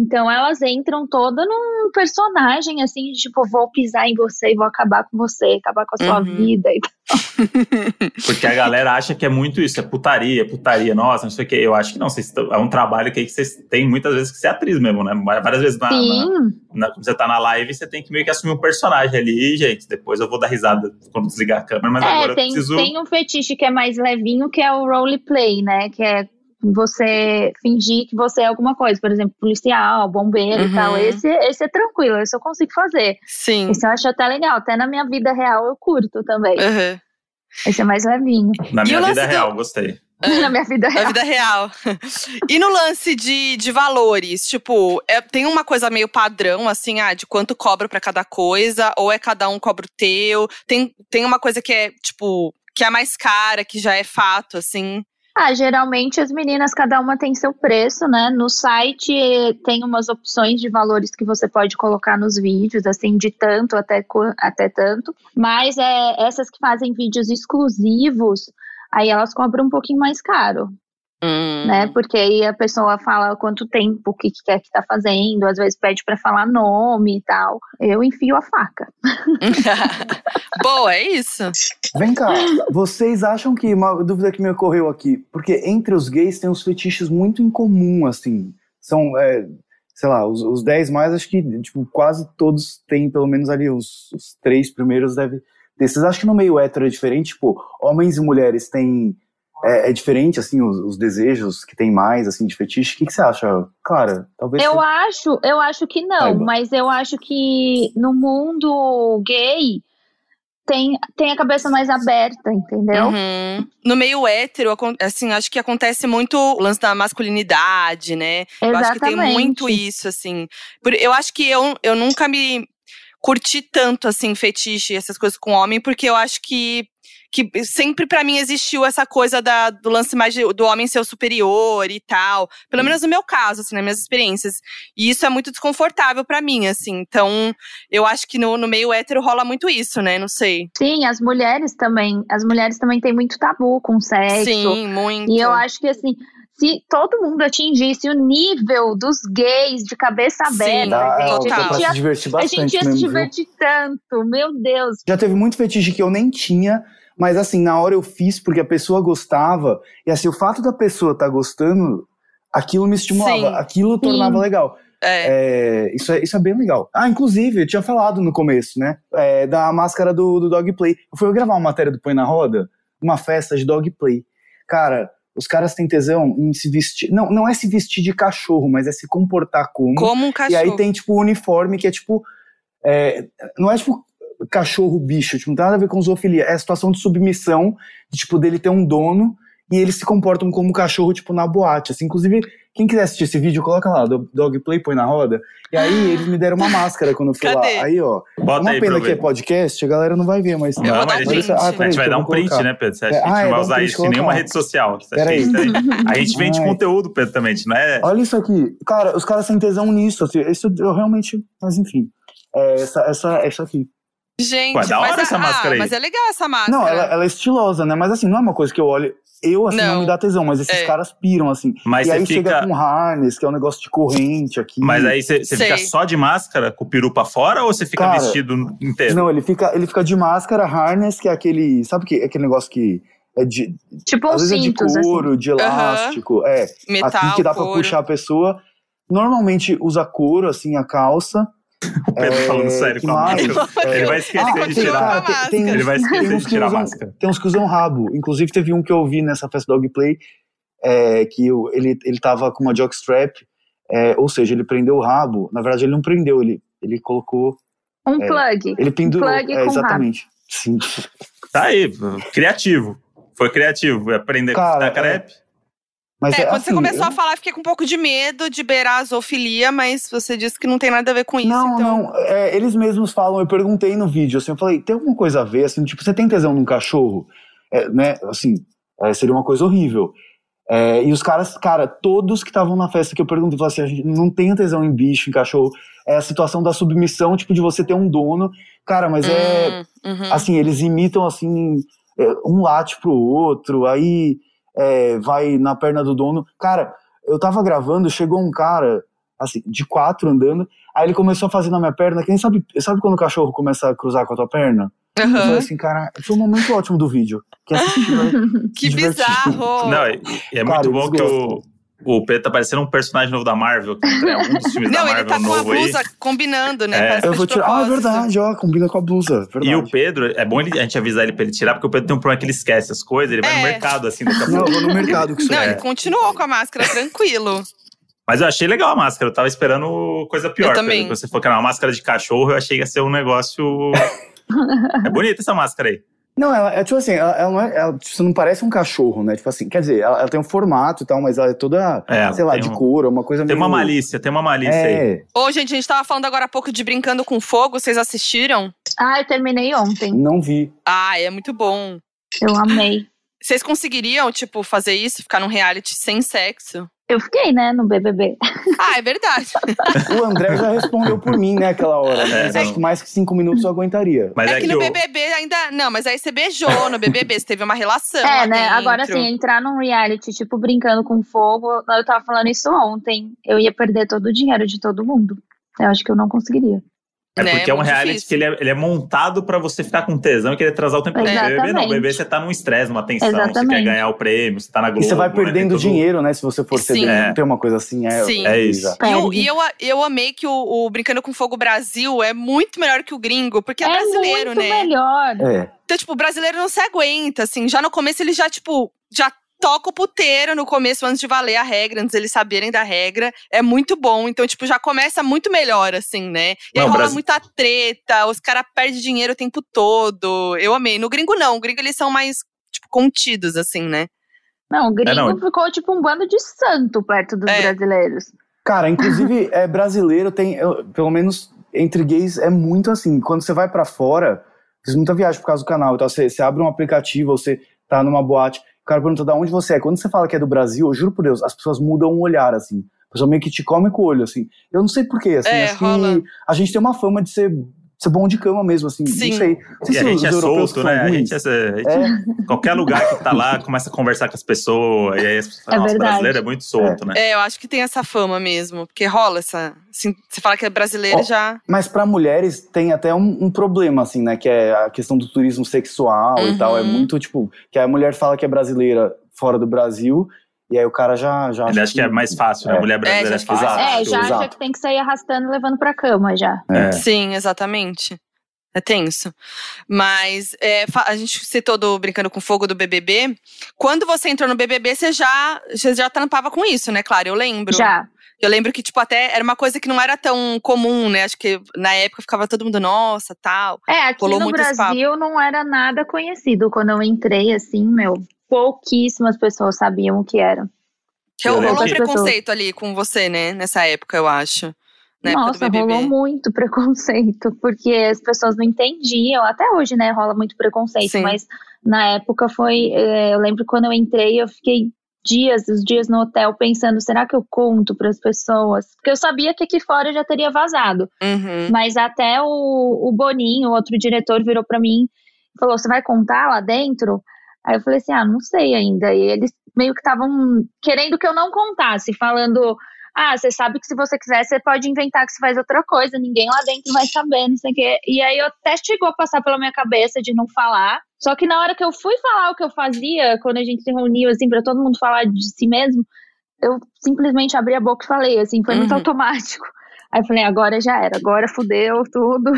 Então elas entram toda num personagem, assim, de, tipo, vou pisar em você e vou acabar com você, acabar com a sua Uhum. vida. E Porque a galera acha que é muito isso, é putaria, putaria, nossa, não sei o quê. Eu acho que não, vocês é um trabalho que, que vocês têm muidas vezes que ser atriz mesmo, né? Várias vezes na, na, Sim, na- quando você tá na live, você tem que meio que assumir um personagem ali, e, gente. Depois eu vou dar risada quando desligar a câmera, mas agora é, eu tem, preciso. tem um fetiche que é mais levinho, que é o roleplay, né? Que é você fingir que você é alguma coisa, por exemplo, policial, bombeiro Uhum. e tal. Esse, esse é tranquilo, esse eu consigo fazer. Sim. Esse eu acho até legal, até na minha vida real eu curto também. Uhum. Esse é mais levinho. Na minha vida do- real, gostei. na minha vida Na real. vida real. e no lance de, de valores, tipo, é- tem uma coisa meio padrão, assim, ah, de quanto cobra pra cada coisa, ou é cada um cobra o teu. Tem, tem uma coisa que é, tipo, que é mais cara, que já é fato, assim. Ah, geralmente as meninas, cada uma tem seu preço, né? No site eh, tem umas opções de valores que você pode colocar nos vídeos, assim, de tanto até, até tanto. Mas é, essas que fazem vídeos exclusivos, aí elas cobram um pouquinho mais caro, Hum. né? Porque aí a pessoa fala quanto tempo, o que, que quer que tá fazendo, às vezes pede pra falar nome e tal. Eu enfio a faca. Boa, é isso. Vem cá, vocês acham que, uma dúvida que me ocorreu aqui, porque entre os gays tem uns fetiches muito em comum, assim, são, é, sei lá, os, os 10 mais, acho que, tipo, quase todos têm, pelo menos ali, os, os três primeiros deve ter. Vocês acham que no meio hétero é diferente? Tipo, homens e mulheres têm, é, é diferente, assim, os, os desejos que tem mais, assim, de fetiche? O que, que você acha, Clara? Talvez Eu você- acho, eu acho que não, Saiba. mas eu acho que no mundo gay tem, tem a cabeça mais aberta, entendeu? Uhum. No meio hétero, assim, acho que acontece muito o lance da masculinidade, né? Eu acho que tem muito isso, assim. Por- Eu acho que eu, eu nunca me. curti tanto, assim, fetiche, essas coisas com homem, porque eu acho que que sempre para mim existiu essa coisa da, do lance mais de, do homem ser o superior e tal. Pelo menos no meu caso, assim, nas minhas experiências. E isso é muito desconfortável para mim, assim. Então, eu acho que no, no meio hétero rola muito isso, né? Não sei. Sim, as mulheres também. As mulheres também têm muito tabu com sexo. Sim, muito. E eu acho que assim se todo mundo atingisse o nível dos gays de cabeça aberta, Dá, gente, a gente, se ia, divertir a bastante gente ia se divertir tanto, meu Deus. Já teve muito fetiche que eu nem tinha, mas assim, na hora eu fiz porque a pessoa gostava, e assim, o fato da pessoa estar gostando, aquilo me estimulava, Sim. aquilo tornava Sim. legal. É. É, isso, é, isso é bem legal. Ah, inclusive, eu tinha falado no começo, né? é, da máscara do, do Dogplay. Eu fui gravar uma matéria do Põe na Roda, uma festa de Dogplay. Cara, os caras têm tesão em se vestir. Não, não é se vestir de cachorro, mas é se comportar como. Como um E cachorro. aí tem, tipo, o uniforme que é tipo. é, não é tipo cachorro bicho, tipo, não tem nada a ver com zoofilia. É a situação de submissão, de, tipo, dele ter um dono e eles se comportam como cachorro, tipo, na boate. Assim, inclusive, quem quiser assistir esse vídeo, coloca lá, do Dog Play, põe na roda. E aí eles me deram uma máscara quando eu fui Cadê? lá. Aí, ó. Bota uma aí pena que é podcast, a galera não vai ver, mas. Não, dar mas um a. Ah, a peraí, gente vai dar um print, colocar. né, Pedro? Você acha É, que a ah, gente é, não vai um usar print, isso em nenhuma rede social? Você acha que Peraí. isso aí- A gente vende Ai. conteúdo, Pedro, também. a Não é... Olha isso aqui. Cara, os caras têm tesão nisso. Assim, isso eu realmente. Mas enfim. É essa, essa, essa aqui. Gente, Pô, é da hora mas, essa ah, máscara aí. mas é legal essa máscara. Não, ela, ela é estilosa, né? Mas assim, não é uma coisa que eu olho. Eu, assim, não, Não. me dá tesão, mas esses É. caras piram, assim. Mas e aí chega fica. com harness, que é um negócio de corrente aqui. Mas aí você, fica só de máscara, com o peru pra fora, ou você fica Cara, vestido inteiro? Não, ele fica, ele fica de máscara, harness, que é aquele. Sabe que, aquele negócio que é de. Tipo às vezes é de cintos, assim. couro, de elástico. É. Metal, assim que dá pra couro. puxar a pessoa. Normalmente usa couro, assim, a calça. O Pedro É, falando sério com a mais? máscara. É. Ele vai esquecer Ele de tirar. com a tem, máscara. Ele vai esquecer tem de uns que tirar a usam- máscara. Tem uns que usam rabo. Inclusive, teve um que eu vi nessa festa Dog Play, é, que o- ele, ele tava com uma jockstrap, é, ou seja, ele prendeu o rabo. Na verdade, ele não prendeu, ele, ele colocou. Um É. plug. Ele pendurou. plug é, com exatamente. Sim. Tá aí, criativo. Foi criativo. Aprender com Cara, da crepe. Mas É, é, quando você assim, começou eu- a falar, fiquei com um pouco de medo de beirar a zoofilia, mas você disse que não tem nada a ver com isso. Não, então... não. é, eles mesmos falam, eu perguntei no vídeo, assim, eu falei, tem alguma coisa a ver, assim, tipo, você tem tesão num cachorro? É, né, assim, é, seria uma coisa horrível. É, e os caras, cara, todos que estavam na festa que eu perguntei, falaram assim, a gente não tem tesão em bicho, em cachorro. É a situação da submissão, tipo, de você ter um dono. Cara, mas é, Hum, uhum. assim, eles imitam, assim, é, um late pro outro, aí é, vai na perna do dono. Cara, eu tava gravando, chegou um cara, assim, de quatro andando, aí ele começou a fazer na minha perna, quem sabe, sabe quando o cachorro começa a cruzar com a tua perna? Eu Aham. falei assim, cara, foi um momento ótimo do vídeo. Quem assistiu vai Que bizarro! Não, e é Cara, muito bom eles que o, gostam. O Pedro tá parecendo um personagem novo da Marvel, que é um dos filmes da Não, ele Marvel tá com a novo aí. blusa combinando, né? É. Eu vou tirar. Ah, é verdade, ó, combina com a blusa. Verdade. E o Pedro, é bom ele- a gente avisar ele pra ele tirar, porque o Pedro tem um problema que ele esquece as coisas, ele vai no É. mercado assim daqui a Não, eu vou no mercado com isso. Não, aí. ele continuou com a máscara tranquilo. Mas eu achei legal a máscara, eu tava esperando coisa pior. Eu também. Pedro. Quando você falou que era uma máscara de cachorro, eu achei que ia ser um negócio. é bonita essa máscara aí. Não, ela é tipo assim, ela, ela não é, ela, tipo, você não parece um cachorro, né? Tipo assim, quer dizer, ela, ela tem um formato e tal, mas ela é toda, É, sei lá, de um- couro, uma coisa Tem meio... uma malícia, tem uma malícia aí. É, Ô, gente, a gente tava falando agora há pouco de Brincando com Fogo, vocês assistiram? Ah, eu terminei ontem. não vi. Ah, é muito bom. Eu amei. Vocês conseguiriam, tipo, fazer isso? Ficar num reality sem sexo? Eu fiquei, né, no BBB. Ah, é verdade. O André já respondeu por mim, né, aquela hora. É, Mas não. acho que mais que cinco minutos eu aguentaria. Mas é, é, que que, no o- BBB ainda. Não, mas aí você beijou no BBB, você teve uma relação. É, né? dentro. Agora, assim, entrar num reality, tipo, brincando com fogo, eu tava falando isso ontem. Eu ia perder todo o dinheiro de todo mundo. Eu acho que eu não conseguiria. É né, porque é um reality difícil. que ele é, ele é montado pra você ficar com tesão e querer atrasar o tempo todo. Exatamente. Bebê não, bebê você tá num estresse, numa tensão, você quer Exatamente. ganhar o prêmio, você tá na Globo. E você vai né, perdendo todo- dinheiro, né, se você for ceder. É. Tem uma coisa assim, é... Sim. É isso. E, o- Perde. e eu, eu amei que o, o Brincando com Fogo Brasil é muito melhor que o gringo, porque é, brasileiro, muito né? melhor. É. Então, tipo, o brasileiro não se aguenta, assim. Já no começo ele já, tipo, já toca o puteiro no começo, antes de valer a regra, antes deles saberem da regra. É muito bom. Então, tipo, já começa muito melhor, assim, né? E aí Não, rola Brasi- muita treta, os caras perdem dinheiro o tempo todo. Eu amei. No gringo, não. O gringo, eles são mais, tipo, contidos, assim, né? Não, o gringo É, não. ficou tipo um bando de santo perto dos É. brasileiros. Cara, inclusive, é brasileiro, tem... eu- pelo menos entre gays é muito assim. Quando você vai para fora, fiz muita viagem por causa do canal. Então você, você abre um aplicativo, você tá numa boate, cara pergunta de onde você é. Quando você fala que é do Brasil, eu juro por Deus, as pessoas mudam o olhar, assim. A pessoa meio que te come com o olho, assim. Eu não sei porquê, assim. É, acho rola. a gente tem uma fama de ser, ser bom de cama mesmo, assim. Sim. Não sei. Não sei E a se gente os é solto, né? A gente é, a gente- Qualquer lugar que tá lá, começa a conversar com as pessoas. E aí as pessoas falam, É nossa, verdade. brasileiro é muito solto, né? É, eu acho que tem essa fama mesmo. Porque rola essa. assim, você fala que é brasileiro Ó, já. Mas para mulheres tem até um, um problema, assim, né? Que é a questão do turismo sexual Uhum. e tal. É muito, tipo, que a mulher fala que é brasileira fora do Brasil, e aí o cara já. já Ele acha que é mais fácil, né? É. A mulher brasileira É, é, já fácil. Exato, É, já, exato. que tem que sair arrastando e levando pra cama já. É. Sim, exatamente. É tenso. Mas é, a gente citou do Brincando com Fogo do BBB. Quando você entrou no BBB, você já, você já trampava com isso, né? Claro, eu lembro. Já. Eu lembro que, tipo, até era uma coisa que não era tão comum, né? Acho que na época ficava todo mundo, nossa, tal. É, aqui no Brasil não era nada conhecido. Quando eu entrei, assim, meu, pouquíssimas pessoas sabiam o que era. Rolou um que- preconceito ali com você, né? Nessa época, eu acho. Nossa, rolou muito preconceito, porque as pessoas não entendiam. Até hoje, né, rola muito preconceito, Sim. mas na época foi. é, eu lembro que quando eu entrei, eu fiquei dias, os dias no hotel, pensando: será que eu conto para as pessoas? Porque eu sabia que aqui fora eu já teria vazado. Uhum. Mas até o, o Boninho, o outro diretor, virou pra mim e falou: Você vai contar lá dentro? Aí eu falei assim: Ah, não sei ainda. E eles meio que estavam querendo que eu não contasse, falando: Ah, você sabe que se você quiser, você pode inventar que você faz outra coisa, ninguém lá dentro vai saber, não sei o quê. E aí eu até chegou a passar pela minha cabeça de não falar. Só que na hora que eu fui falar o que eu fazia, quando a gente se reuniu, assim, pra todo mundo falar de si mesmo, eu simplesmente abri a boca e falei, assim, foi muito Uhum. automático. Aí eu falei, agora já era, agora fudeu tudo.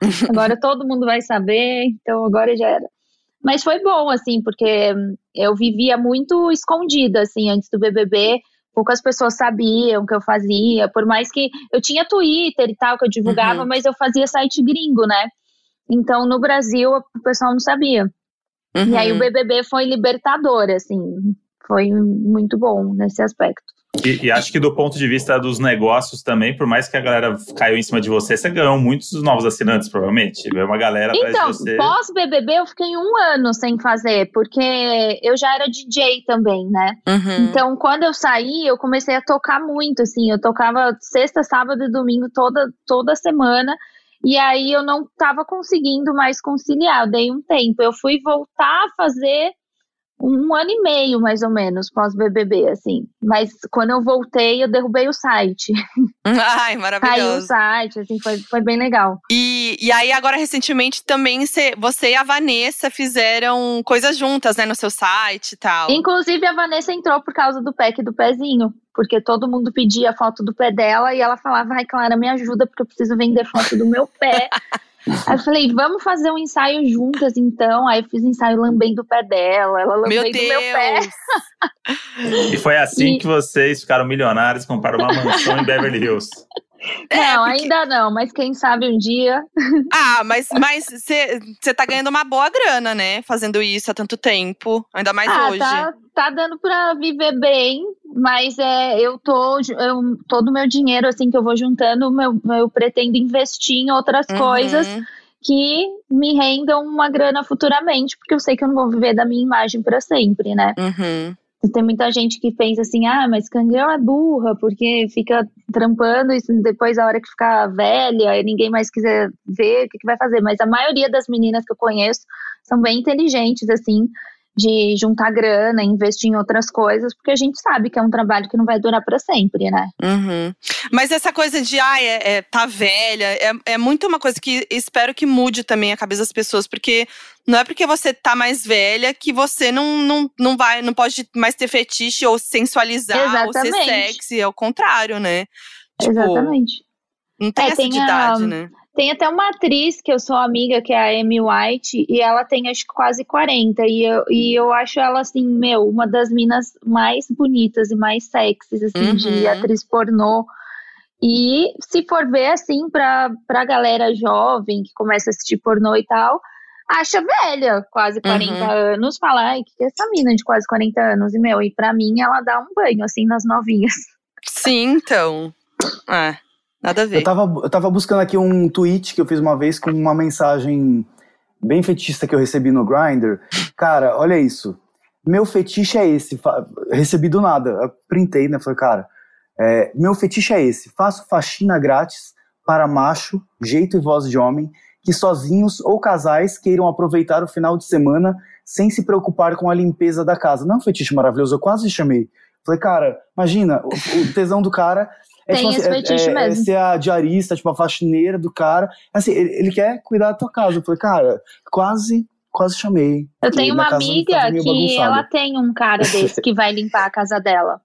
Agora todo mundo vai saber, então agora já era. Mas foi bom, assim, porque eu vivia muito escondida, assim, antes do BBB. Poucas pessoas sabiam o que eu fazia, por mais que eu tinha Twitter e tal, que eu divulgava, Uhum. mas eu fazia site gringo, né? Então, no Brasil, o pessoal não sabia. E aí, o Uhum. BBB foi libertador, assim. Foi muito bom nesse aspecto. E, e acho que do ponto de vista dos negócios também, por mais que a galera caiu em cima de você, você ganhou muitos novos assinantes, provavelmente. Veio uma galera atrás Então, de você. pós-BBB, eu fiquei um ano sem fazer, porque eu já era DJ também, né? Uhum. Então, quando eu saí, eu comecei a tocar muito, assim. Eu tocava sexta, sábado e domingo toda, toda semana. E aí eu não tava conseguindo mais conciliar. Eu dei um tempo. Eu fui voltar a fazer um ano e meio, mais ou menos, pós-BBB, assim. Mas quando eu voltei, eu derrubei o site. Ai, Caiu o maravilhoso. site, assim, foi, foi bem legal. E, e aí, agora, recentemente, também cê- você e a Vanessa fizeram coisas juntas, né? No seu site e tal. Inclusive, a Vanessa entrou por causa do pack do pezinho. Porque todo mundo pedia foto do pé dela e ela falava, ai, Clara, me ajuda, porque eu preciso vender foto do meu pé. Aí eu falei, vamos fazer um ensaio juntas, então. Aí eu fiz ensaio lambendo o pé dela, ela Meu lambendo o meu pé. E foi assim E- que vocês ficaram milionários e compraram uma mansão em Beverly Hills. É, não, porque- ainda não, mas quem sabe um dia. Ah, mas você tá ganhando uma boa grana, né? Fazendo isso há tanto tempo. Ainda mais ah, hoje. tá, tá dando pra viver bem, mas é, eu tô. Eu, todo o meu dinheiro, assim, que eu vou juntando, meu, eu pretendo investir em outras Uhum. coisas que me rendam uma grana futuramente, porque eu sei que eu não vou viver da minha imagem para sempre, né? Uhum. Tem muita gente que pensa assim, ah, mas cangueu é burra, porque fica trampando e depois a hora que ficar velha e ninguém mais quiser ver, o que, que vai fazer? Mas a maioria das meninas que eu conheço são bem inteligentes, assim, de juntar grana, investir em outras coisas, porque a gente sabe que é um trabalho que não vai durar para sempre, né? Uhum. Mas essa coisa de, ah, é, é- tá velha, é, é muito uma coisa que espero que mude também a cabeça das pessoas, porque não é porque você tá mais velha que você não, não, não vai, não pode mais ter fetiche ou sensualizar ou ser Exatamente. sexy, é o contrário, né? Tipo, Exatamente. não tem É, essa tem de a- idade, né? Tem até uma atriz que eu sou amiga, que é a Amy White, e ela tem acho que quase 40. E eu, e eu acho ela, assim, meu, uma das minas mais bonitas e mais sexys, assim, de Uhum. atriz pornô. E se for ver, assim, pra, pra galera jovem que começa a assistir pornô e tal, acha velha, quase 40 Uhum. anos, fala, ai, que é essa mina de quase 40 anos? E, meu, e pra mim ela dá um banho, assim, nas novinhas. Sim, então. É. Nada a ver. Eu tava, eu tava buscando aqui um tweet que eu fiz uma vez com uma mensagem bem fetichista que eu recebi no Grindr. Cara, olha isso. Meu fetiche é esse. Recebi do nada. Eu printei, né? Falei, cara, é, meu fetiche é esse. Faço faxina grátis para macho, jeito e voz de homem, que sozinhos ou casais queiram aproveitar o final de semana sem se preocupar com a limpeza da casa. Não é um fetiche maravilhoso? Eu quase chamei. Falei, cara, imagina, o, o tesão do cara é, Tem tipo, esse é- fetiche é- é mesmo. ser a diarista, tipo, a faxineira do cara. Assim, ele, ele quer cuidar da tua casa. Eu falei, cara, quase, quase chamei. Eu tenho uma amiga que bagunçada. ela tem um cara desse que vai limpar a casa dela.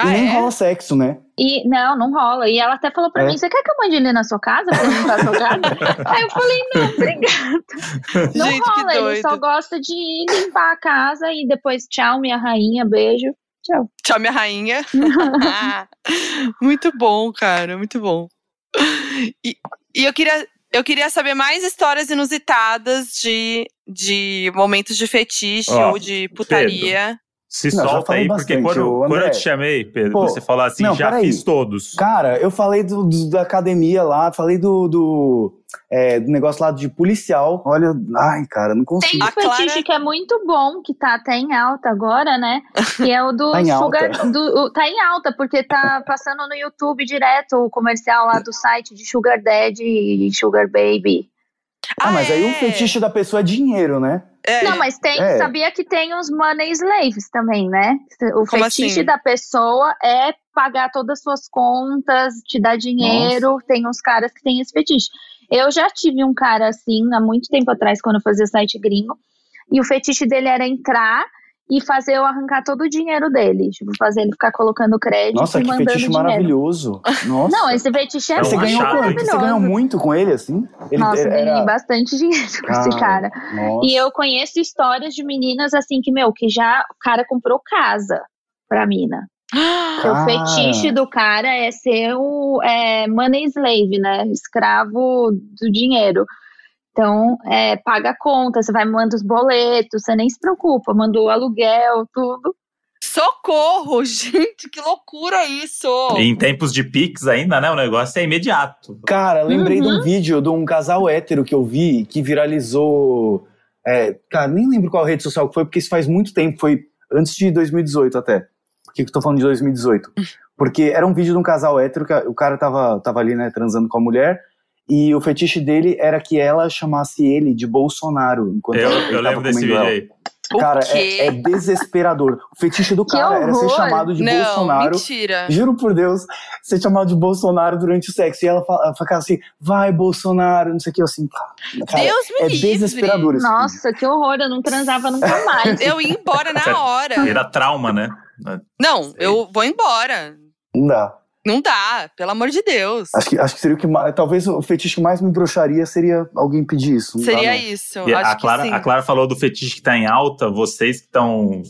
E Ah, nem é? rola sexo, né? E não, não rola. E ela até falou pra É? mim: você quer que eu mande ele na sua casa pra limpar a sua casa? Aí eu falei, não, obrigada. Não Gente, que rola, ele só gosta de limpar a casa e depois, tchau, minha rainha, beijo. Tchau. Tchau, minha rainha. muito bom, cara, muito bom. E, e eu queria. Eu queria saber mais histórias inusitadas de, de momentos de fetiche Ó, ou de putaria. Se Não, solta falei aí, porque bastante, quando, ô, quando eu André. te chamei, Pedro, Pô, você falou assim, não, já peraí. fiz todos. Cara, eu falei do, do- da academia lá, falei do, do, é, do negócio lá de policial. Olha, ai, cara, não Tem consigo. um A Clara- fetiche que é muito bom, que tá até em alta agora, né? Que é o do Tá em Sugar. alta. do- o- tá em alta, porque tá passando no YouTube direto o comercial lá do site de Sugar Daddy e Sugar Baby. Ah, mas aí é? o fetiche da pessoa é dinheiro, né? É. Não, mas tem, É. sabia que tem os money slaves também, né? O Como fetiche assim? da pessoa é pagar todas as suas contas, te dar dinheiro. Tem uns caras que têm esse fetiche. Eu já tive um cara assim há muito tempo atrás, quando eu fazia site gringo, e o fetiche dele era entrar e fazer eu arrancar todo o dinheiro dele. Tipo, fazer ele ficar colocando crédito Nossa, e que mandando fetiche dinheiro. maravilhoso. Nossa. Não, esse fetiche é, É você ganhou quanto? maravilhoso. Você ganhou muito com ele, assim? Ele Nossa, era- ganhei bastante dinheiro com esse cara. Nossa. E eu conheço histórias de meninas assim que, meu, que já o cara comprou casa pra mina. Porque o Cara. fetiche do cara é ser o é, money slave, né? Escravo do dinheiro. Então, é, paga a conta, você vai mandar os boletos, você nem se preocupa, mandou o aluguel, tudo. Socorro, gente, que loucura isso! E em tempos de Pix ainda, né? O negócio é imediato. Cara, lembrei de Uhum. um vídeo de um casal hétero que eu vi que viralizou. é, cara, nem lembro qual rede social que foi, porque isso faz muito tempo, foi antes de 2018 até. Por que, que eu tô falando de 2018? Porque era um vídeo de um casal hétero que o cara tava, tava ali, né, transando com a mulher, e o fetiche dele era que ela chamasse ele de Bolsonaro. Enquanto Eu, ela- ele eu tava lembro desse comendo vídeo ela. aí. Cara, é, é desesperador. O fetiche do Que cara era ser chamado de Não, Bolsonaro. mentira. Juro por Deus, ser chamado de Bolsonaro durante o sexo. E ela ficava assim, vai, Bolsonaro, não sei o que, eu assim, cara, Deus me é livre. desesperador vídeo. Nossa, que horror, eu não transava nunca mais. Eu ia embora na hora. Vira trauma, né? Não, eu vou embora. Não dá. Não dá, pelo amor de Deus. Acho que, acho que seria o que mais, talvez o fetiche que mais me broxaria seria alguém pedir isso. Seria isso. E acho a, Clara, que sim. a Clara falou do fetiche que tá em alta, vocês que estão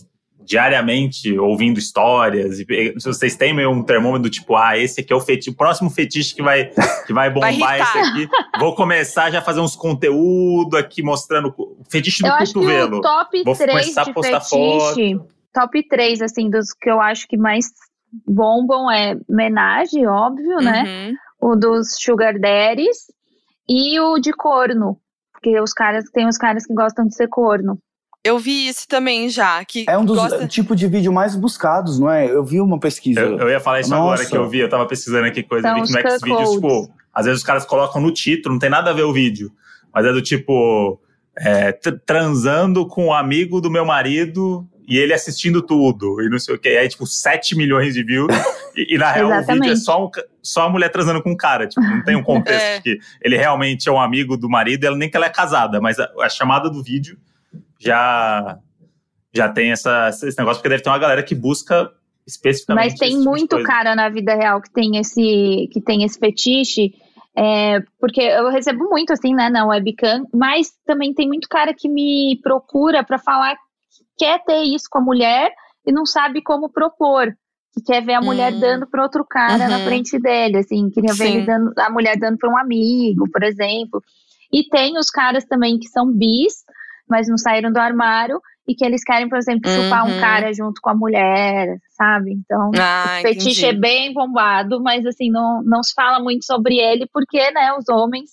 diariamente ouvindo histórias, e se vocês têm meio um termômetro do tipo, ah, esse aqui é o fetiche, o próximo fetiche que vai, que vai bombar Vai esse aqui. Vou começar já a fazer uns conteúdo aqui mostrando o fetiche do Eu acho que cotovelo. o top Vou 3 começar a de postar fetiche, top 3, assim, dos que eu acho que mais bombam é menage, óbvio, né? Uhum. O dos sugar daddies e o de corno. Porque os caras, tem os caras que gostam de ser corno. Eu vi isso também já. Que É um dos gosta... tipos de vídeo mais buscados, não é? Eu vi uma pesquisa. Eu, eu ia falar isso Nossa. agora que eu vi, eu tava pesquisando aqui coisa, eu São vi que os no Xvideos, cuckolds. tipo, às vezes os caras colocam no título, não tem nada a ver o vídeo, mas é do tipo, é, tr- transando com um amigo do meu marido e ele assistindo tudo, e não sei o que, aí tipo 7 milhões de views, e, e na real o vídeo é só, um só a mulher transando com um cara, tipo, não tem um contexto É. de que ele realmente é um amigo do marido, ela, nem que ela é casada, mas a, a chamada do vídeo já, já tem essa, esse negócio, porque deve ter uma galera que busca especificamente Mas tem tipo muito cara na vida real que tem esse, que tem esse fetiche. é, porque eu recebo muito assim, né, na webcam, mas também tem muito cara que me procura pra falar quer ter isso com a mulher e não sabe como propor. Que quer ver a mulher Hum. dando pra outro cara na Uhum. frente dele, assim, queria ver ele dando, a mulher dando pra um amigo, por exemplo. E tem os caras também que são bis, mas não saíram do armário e que eles querem, por exemplo, chupar Uhum. um cara junto com a mulher, sabe? Então, Ah, o fetiche entendi. é bem bombado, mas assim, não, não se fala muito sobre ele, porque, né, os homens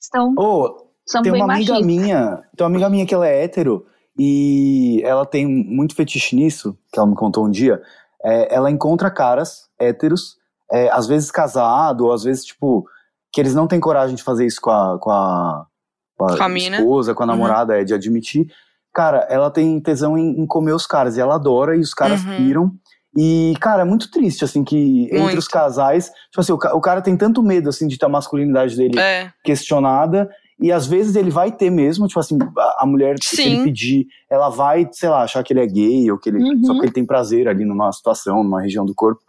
estão, Ô, são tem bem uma amiga machistas. minha, tem uma amiga minha que ela é hétero e ela tem muito fetiche nisso, que ela me contou um dia. É, ela encontra caras héteros, é, às vezes casado, ou às vezes, tipo, que eles não têm coragem de fazer isso com a, com a, com a Com a esposa, com a Uhum. namorada, é, de admitir. Cara, ela tem tesão em, em comer os caras, e ela adora, e os caras Uhum. piram. E, cara, é muito triste, assim, que entre Muito. os casais, tipo assim, o, o cara tem tanto medo, assim, de ter a masculinidade dele É, questionada e às vezes ele vai ter mesmo, tipo assim, a, mulher, se Sim. ele pedir, ela vai, sei lá, achar que ele é gay ou que ele Uhum. só porque ele tem prazer ali numa situação, numa região do corpo.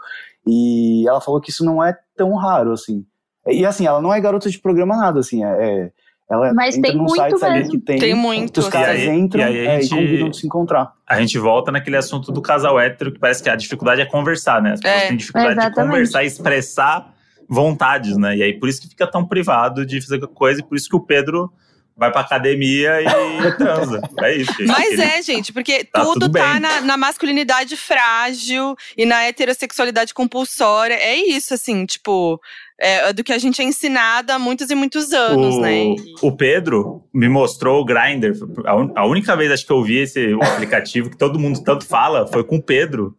E ela falou que isso não é tão raro assim. E assim, ela não é garota de programa nada assim, é, é- ela Mas entra tem num muito sites ali que tem, Tem muito. os caras E aí- entram e aí a é, gente- e convidam de se encontrar. A gente volta naquele assunto do casal hétero, que parece que a dificuldade é conversar, né? As pessoas É, têm dificuldade de conversar e expressar vontades, né? E aí por isso que fica tão privado de fazer coisa, e por isso que o Pedro vai pra academia e transa. É isso, gente. Mas Ele- é, gente, porque Tá tudo tudo tá na, na masculinidade frágil e na heterossexualidade compulsória. É isso, assim, tipo, é do que a gente é ensinado há muitos e muitos anos, o, né? O Pedro me mostrou o Grindr. A, un- a única vez acho que eu vi esse aplicativo que todo mundo tanto fala foi com o Pedro.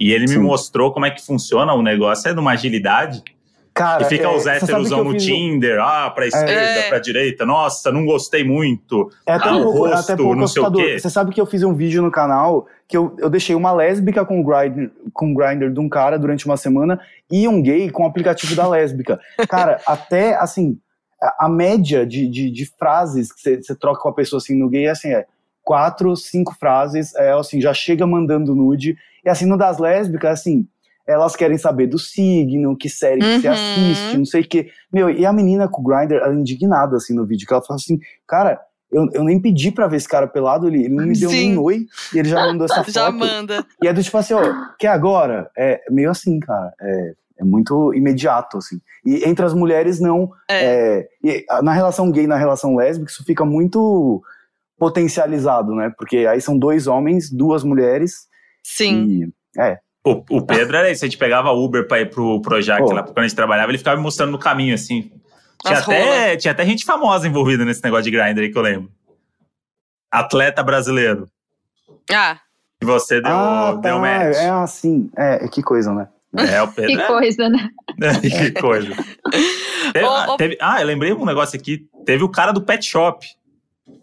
E ele me Sim. mostrou como é que funciona o negócio. É numa agilidade. Cara, E fica é, os eu no fiz Tinder, ah, pra esquerda, É. pra direita. Nossa, não gostei muito. É até, Ah, um o pouco, é rosto, até pouco não sei o quê. Você sabe que eu fiz um vídeo no canal que eu, eu deixei uma lésbica com o grinder, com o grinder de um cara durante uma semana e um gay com o aplicativo da lésbica. Cara, até assim, a, a média de, de, de frases que você, você troca com a pessoa assim no gay é assim, é quatro, cinco frases, é assim, já chega mandando nude. E assim, no das lésbicas, assim, elas querem saber do signo, que série que você Uhum. assiste, não sei o quê. Meu, e a menina com o grinder, ela é indignada assim no vídeo, que ela fala assim, cara, eu, eu nem pedi pra ver esse cara pelado, ele, ele não me deu Sim. nem oi, e ele já mandou essa foto. Já manda. E é do tipo assim, ó, que agora? É meio assim, cara. É, é muito imediato, assim. E entre as mulheres, não. É. é, na relação gay, na relação lésbica, isso fica muito potencializado, né? Porque aí são dois homens, duas mulheres. Sim. E, é. O, o Pedro era isso, a gente pegava Uber pra ir pro Projac Oh. lá, quando a gente trabalhava, ele ficava me mostrando no caminho, assim. Tinha As até, tinha até gente famosa envolvida nesse negócio de grinder aí que eu lembro. Atleta brasileiro. Ah, E você deu, ah, tá. deu match. É assim. É, que coisa, né? É, o Que Pedro. é- coisa, né? que coisa. Teve- ah, ô- teve- ah, eu lembrei um negócio aqui. Teve o cara do pet shop.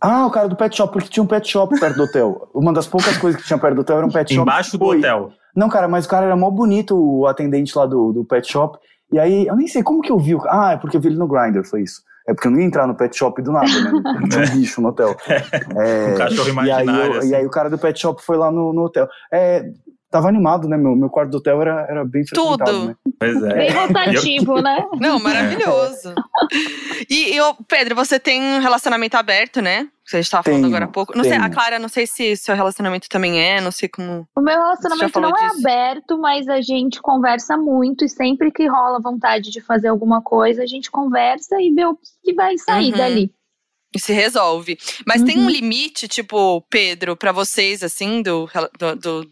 Ah, o cara do pet shop, porque tinha um pet shop perto do hotel. Uma das poucas coisas que tinha perto do hotel era um pet shop. Embaixo do Oi. hotel. Não, cara, mas o cara era mó bonito, o atendente lá do, do pet shop. E aí, eu nem sei como que eu vi. o- Ah, é porque eu vi ele no Grindr, foi isso. É porque eu não ia entrar no pet shop do nada, né? Não tinha um bicho no hotel. É, Um cachorro e, aí imaginário. eu- assim. e aí o cara do pet shop foi lá no, no hotel. É, tava animado, né? Meu, meu quarto do hotel era, era bem Tudo. né? Pois é. Bem rotativo, né? não, maravilhoso. E, e, ô, Pedro, você tem um relacionamento aberto, né? Que a gente tava falando Tenho, agora há pouco. Não sei, a. Clara, não sei se seu relacionamento também é, não sei como. O meu Você relacionamento não é disso? aberto, mas a gente conversa muito e sempre que rola vontade de fazer alguma coisa, a gente conversa e vê o que vai sair Uhum. dali. E se resolve. Mas tem um Uhum. limite, tipo, Pedro, pra vocês, assim, do, do, do-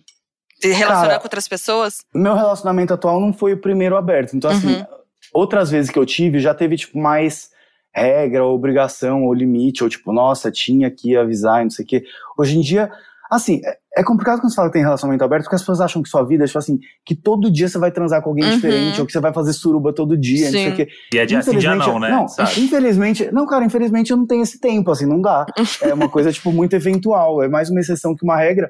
de relacionar Cara, com outras pessoas? Meu relacionamento atual não foi o primeiro aberto. Então, assim, Uhum. outras vezes que eu tive, já teve, tipo, mais regra, ou obrigação, ou limite, ou tipo, nossa, tinha que avisar e não sei o quê. Hoje em dia, assim, é- é complicado quando você fala que tem relacionamento aberto, porque as pessoas acham que sua vida é, tipo assim, que todo dia você vai transar com alguém Uhum. diferente, ou que você vai fazer suruba todo dia, não sei Sim. o quê. E é dia sim, dia Infelizmente, não, né? Não, Sabe? infelizmente, não, cara, infelizmente eu não tenho esse tempo, assim, não dá. É uma coisa, tipo, muito eventual, é mais uma exceção que uma regra.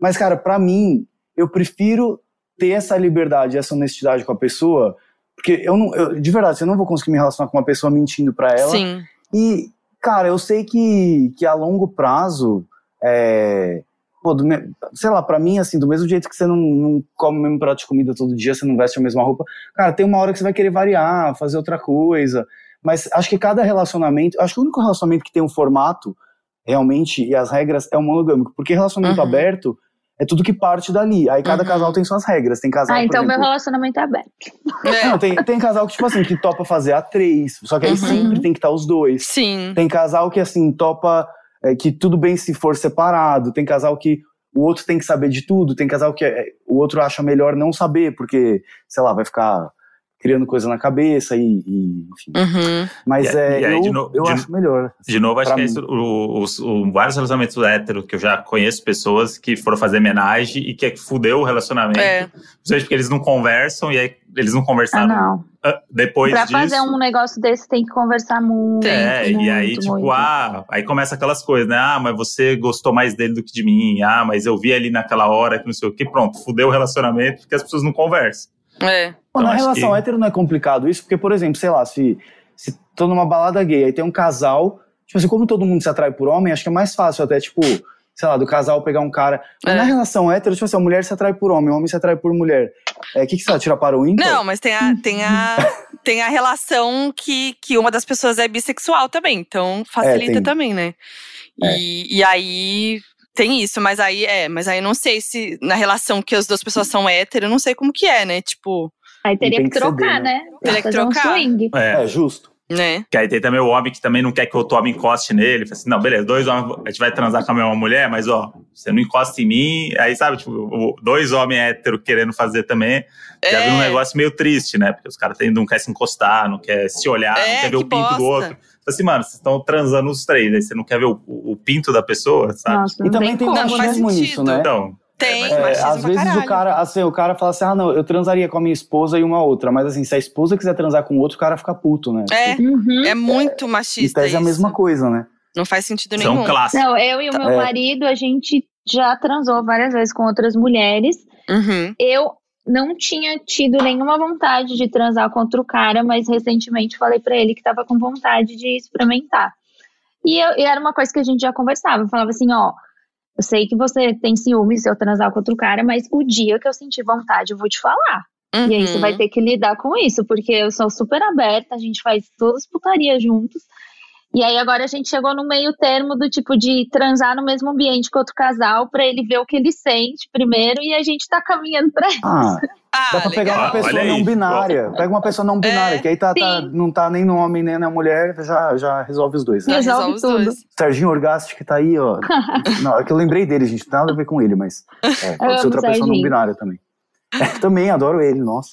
Mas, cara, pra mim, eu prefiro ter essa liberdade, essa honestidade com a pessoa, porque eu não, eu- de verdade, eu não vou conseguir me relacionar com uma pessoa mentindo pra ela. Sim. E, cara, eu sei que, que a longo prazo, é, pô, do me- sei lá, pra mim, assim, do mesmo jeito que você não, não come o mesmo prato de comida todo dia, você não veste a mesma roupa, cara, tem uma hora que você vai querer variar, fazer outra coisa. Mas acho que cada relacionamento, acho que o único relacionamento que tem um formato, realmente, e as regras, é o monogâmico. Porque relacionamento Uhum. aberto é tudo que parte dali. Aí cada Uhum. casal tem suas regras. Tem casal, Ah, então meu exemplo, relacionamento é aberto. É, não, tem, tem casal que, tipo assim, que topa fazer a três. Só que aí Uhum. sempre tem que estar os dois. Sim. Tem casal que, assim, topa é, que tudo bem se for separado. Tem casal que o outro tem que saber de tudo, tem casal que é, o outro acha melhor não saber, porque, sei lá, vai ficar criando coisa na cabeça e, e enfim. Uhum. Mas E- é, e aí, eu, no- eu de- acho melhor. De novo, acho que é isso, o- os- o- vários relacionamentos héteros que eu já conheço pessoas que foram fazer homenagem e que fudeu o relacionamento. É. Principalmente porque eles não conversam e aí eles não Ah, conversaram não. ah, depois Pra disso. fazer um negócio desse tem que conversar muito. É, muito, e aí, tipo, muito. ah, aí começa aquelas coisas, né? Ah, mas você gostou mais dele do que de mim. Ah, mas eu vi ali naquela hora que não sei o que. Pronto, fudeu o relacionamento porque as pessoas não conversam. É. Pô, na relação que- hétero não é complicado isso, porque, por exemplo, sei lá, se, se tô numa balada gay, aí tem um casal, tipo assim, como todo mundo se atrai por homem, acho que é mais fácil até, tipo, sei lá, do casal pegar um cara. Mas É. na relação hétero, tipo assim, a mulher se atrai por homem, o homem se atrai por mulher. É, o que, que você vai tirar para o ímpar? Não, mas tem a, tem a, tem a relação que, que uma das pessoas é bissexual também. Então facilita tem. também, né? E, e aí tem isso, mas aí é, mas aí eu não sei se na relação que as duas pessoas são hétero, eu não sei como que é, né? Tipo, Aí teria que que ceder, trocar, né? né? Teria que um trocar. É, É, justo. né? que aí tem também o homem que também não quer que o outro homem encoste nele. Fala assim, não, beleza, dois homens, a gente vai transar com a mesma mulher, mas ó, você não encosta em mim. Aí, sabe, tipo, o- dois homens héteros querendo fazer também. Já É. vira um negócio meio triste, né? Porque os caras têm- não querem se encostar, não quer se olhar, É, não quer ver o que pinto do bosta. outro. Assim, mano, vocês estão transando os três, aí você não quer ver o, o- o pinto da pessoa, sabe? Nossa, E também tem machismo nisso, né? Então, Tem, mas- É, machismo às vezes caralho. o cara, assim, o cara fala assim, ah, não, eu transaria com a minha esposa e uma outra, mas assim, se a esposa quiser transar com outro, o cara fica puto, né? É, Uhum. é muito Em machista tese é a mesma coisa, né? Não faz sentido são nenhum. clássicos. Não, eu e o meu É. marido, a gente já transou várias vezes com outras mulheres. Uhum. Eu não tinha tido nenhuma vontade de transar com outro cara, mas recentemente falei pra ele que tava com vontade de experimentar. E, eu- e era uma coisa que a gente já conversava. Eu falava assim, ó, eu sei que você tem ciúmes se eu transar com outro cara, mas o dia que eu sentir vontade, eu vou te falar. E aí você Uhum. vai ter que lidar com isso, porque eu sou super aberta, a gente faz todas as putarias juntos. E aí agora a gente chegou no meio termo do tipo de transar no mesmo ambiente com outro casal pra ele ver o que ele sente primeiro e a gente tá caminhando pra isso. Ah, Ah, dá pra pegar uma pessoa aí. não binária. Pega uma pessoa não binária, É, que aí tá, tá- não tá nem no homem nem na mulher, já, já resolve os dois. Né? Resolve resolve os tudo. dois. Serginho Orgasti que tá aí, ó. não, é que eu lembrei dele, gente, não tem nada a ver com ele, mas é, pode ser outra pessoa não binária também. É, também adoro ele, nossa.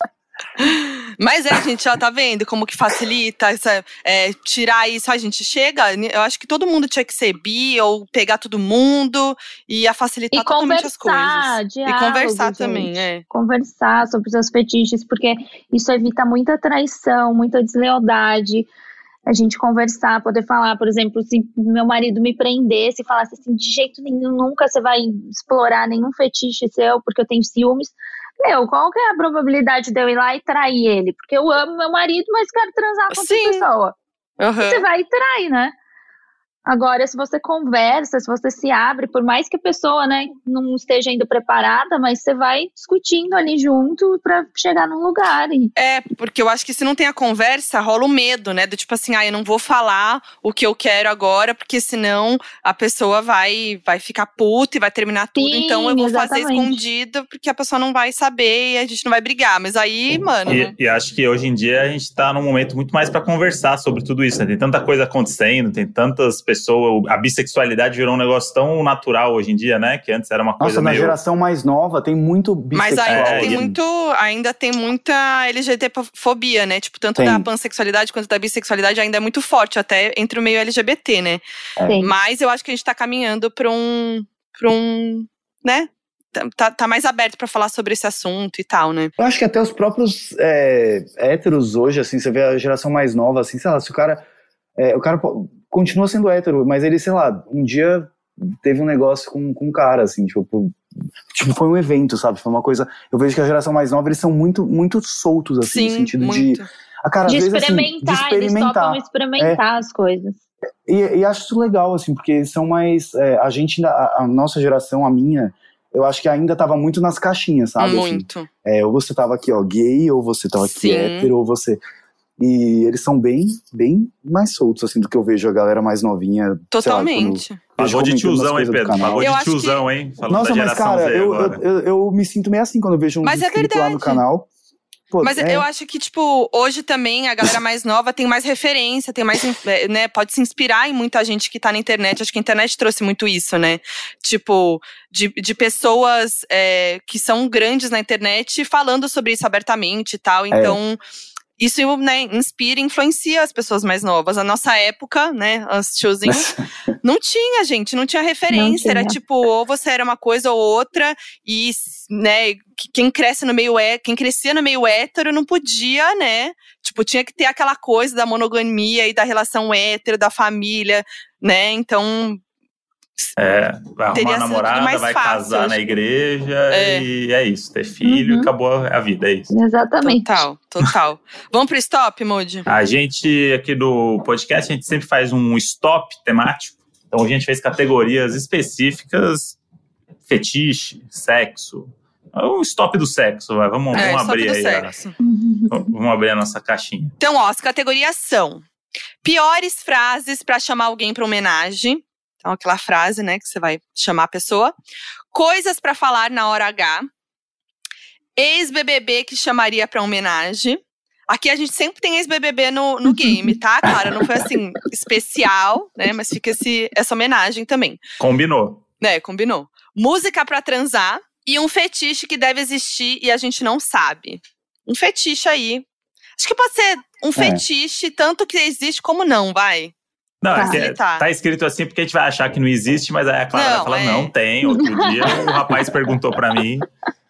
Mas é, gente, já tá vendo como que facilita essa, é, tirar isso. A gente chega, eu acho que todo mundo tinha que ser bi ou pegar todo mundo e ia facilitar E totalmente as coisas. diálogo, e conversar gente. também, é. Conversar sobre os seus fetiches, porque isso evita muita traição, muita deslealdade. A gente conversar, poder falar, por exemplo, se meu marido me prendesse e falasse assim, de jeito nenhum, nunca você vai explorar nenhum fetiche seu, porque eu tenho ciúmes. Meu, qual que é a probabilidade de eu ir lá e trair ele? Porque eu amo meu marido, mas quero transar com outra Sim. pessoa. Aham. Você vai e trai, né? Agora, se você conversa, se você se abre, por mais que a pessoa, né, não esteja ainda preparada, mas você vai discutindo ali junto pra chegar num lugar. E É, porque eu acho que se não tem a conversa, rola o medo, né? Do tipo assim, ah, eu não vou falar o que eu quero agora, porque senão a pessoa vai, vai ficar puta e vai terminar tudo. Sim, então eu vou fazer exatamente. escondido, porque a pessoa não vai saber e a gente não vai brigar. Mas aí, mano. E, e acho que hoje em dia a gente tá num momento muito mais pra conversar sobre tudo isso, né? Tem tanta coisa acontecendo, tem tantas pessoas. A bissexualidade virou um negócio tão natural hoje em dia, né? Que antes era uma coisa Nossa, na meio. geração mais nova tem muito Mas bissexual. ainda É, tem e- muito, ainda tem muita LGBTfobia, né? Tipo, tanto Tem. da pansexualidade quanto da bissexualidade ainda é muito forte, até entre o meio LGBT, né? tem. Mas eu acho que a gente tá caminhando pra um. Pra um. né? Tá- Tá, tá mais aberto pra falar sobre esse assunto e tal, né? Eu acho que até os próprios é, héteros hoje, assim, você vê a geração mais nova, assim, sei lá, se o cara. é, o cara continua sendo hétero, mas ele, sei lá, um dia teve um negócio com, com um cara, assim, tipo, por- tipo, foi um evento, sabe? Foi uma coisa. Eu vejo que a geração mais nova, eles são muito, muito soltos, assim, no Sim, sentido de. muito. A cara, às de vezes, assim, de experimentar, eles experimentar. topam experimentar as coisas. E, e acho isso legal, assim, porque são mais. é, a gente, a, a nossa geração, a minha, eu acho que ainda tava muito nas caixinhas, sabe? Assim, muito. é, ou você tava aqui, ó, gay, ou você tava aqui Sim. hétero, ou você. E eles são bem, bem mais soltos, assim, do que eu vejo a galera mais novinha. sei lá, Totalmente. Pagou de tiozão, hein, Pedro? Pagou Eu de acho que- tiozão, hein? Falando Nossa, da mas geração cara, eu, eu, eu, eu me sinto meio assim quando eu vejo uns Mas é lá no canal. Pô, Mas é, eu acho que, tipo, hoje também a galera mais nova tem mais referência, tem mais, eh, né, pode se inspirar em muita gente que tá na internet. Acho que a internet trouxe muito isso, né? Tipo, de, de pessoas eh, que são grandes na internet falando sobre isso abertamente e É. tal. Então, isso, né, inspira e influencia as pessoas mais novas. A nossa época, né, os tiozinhos, não tinha, gente, não tinha referência. Era tinha. tipo, ou você era uma coisa ou outra, e, né, que- quem cresce no meio é, quem crescia no meio hétero não podia, né? Tipo, tinha que ter aquela coisa da monogamia e da relação hétero, da família, né? Então, É, vai Teria arrumar namorada, vai fácil, casar acho na igreja É. e é isso. Ter filho, Uhum. acabou a vida, é isso. Exatamente. total, total. Vamos pro stop, Moody? A gente aqui do podcast, a gente sempre faz um stop temático. Então a gente fez categorias específicas, fetiche, sexo. Um stop do sexo, vai. Vamos, É, vamos abrir aí. a- sexo. vamos abrir a nossa caixinha. Então, ó, as categorias são piores frases pra chamar alguém pra homenagem. Então, aquela frase, né, que você vai chamar a pessoa. Coisas pra falar na hora H. Ex-BBB que chamaria pra homenagem. Aqui a gente sempre tem ex-BBB no, no game, tá? Claro, não foi assim especial, né? Mas fica esse, essa homenagem também. Combinou. Né, combinou. Música pra transar e um fetiche que deve existir e a gente não sabe. Um fetiche aí. Acho que pode ser um fetiche, tanto que existe como não, vai. Não, Tá. é que Tá. tá escrito assim porque a gente vai achar que não existe, mas aí a Clara Não, vai falar, é. não, tem. Outro dia o rapaz perguntou pra mim.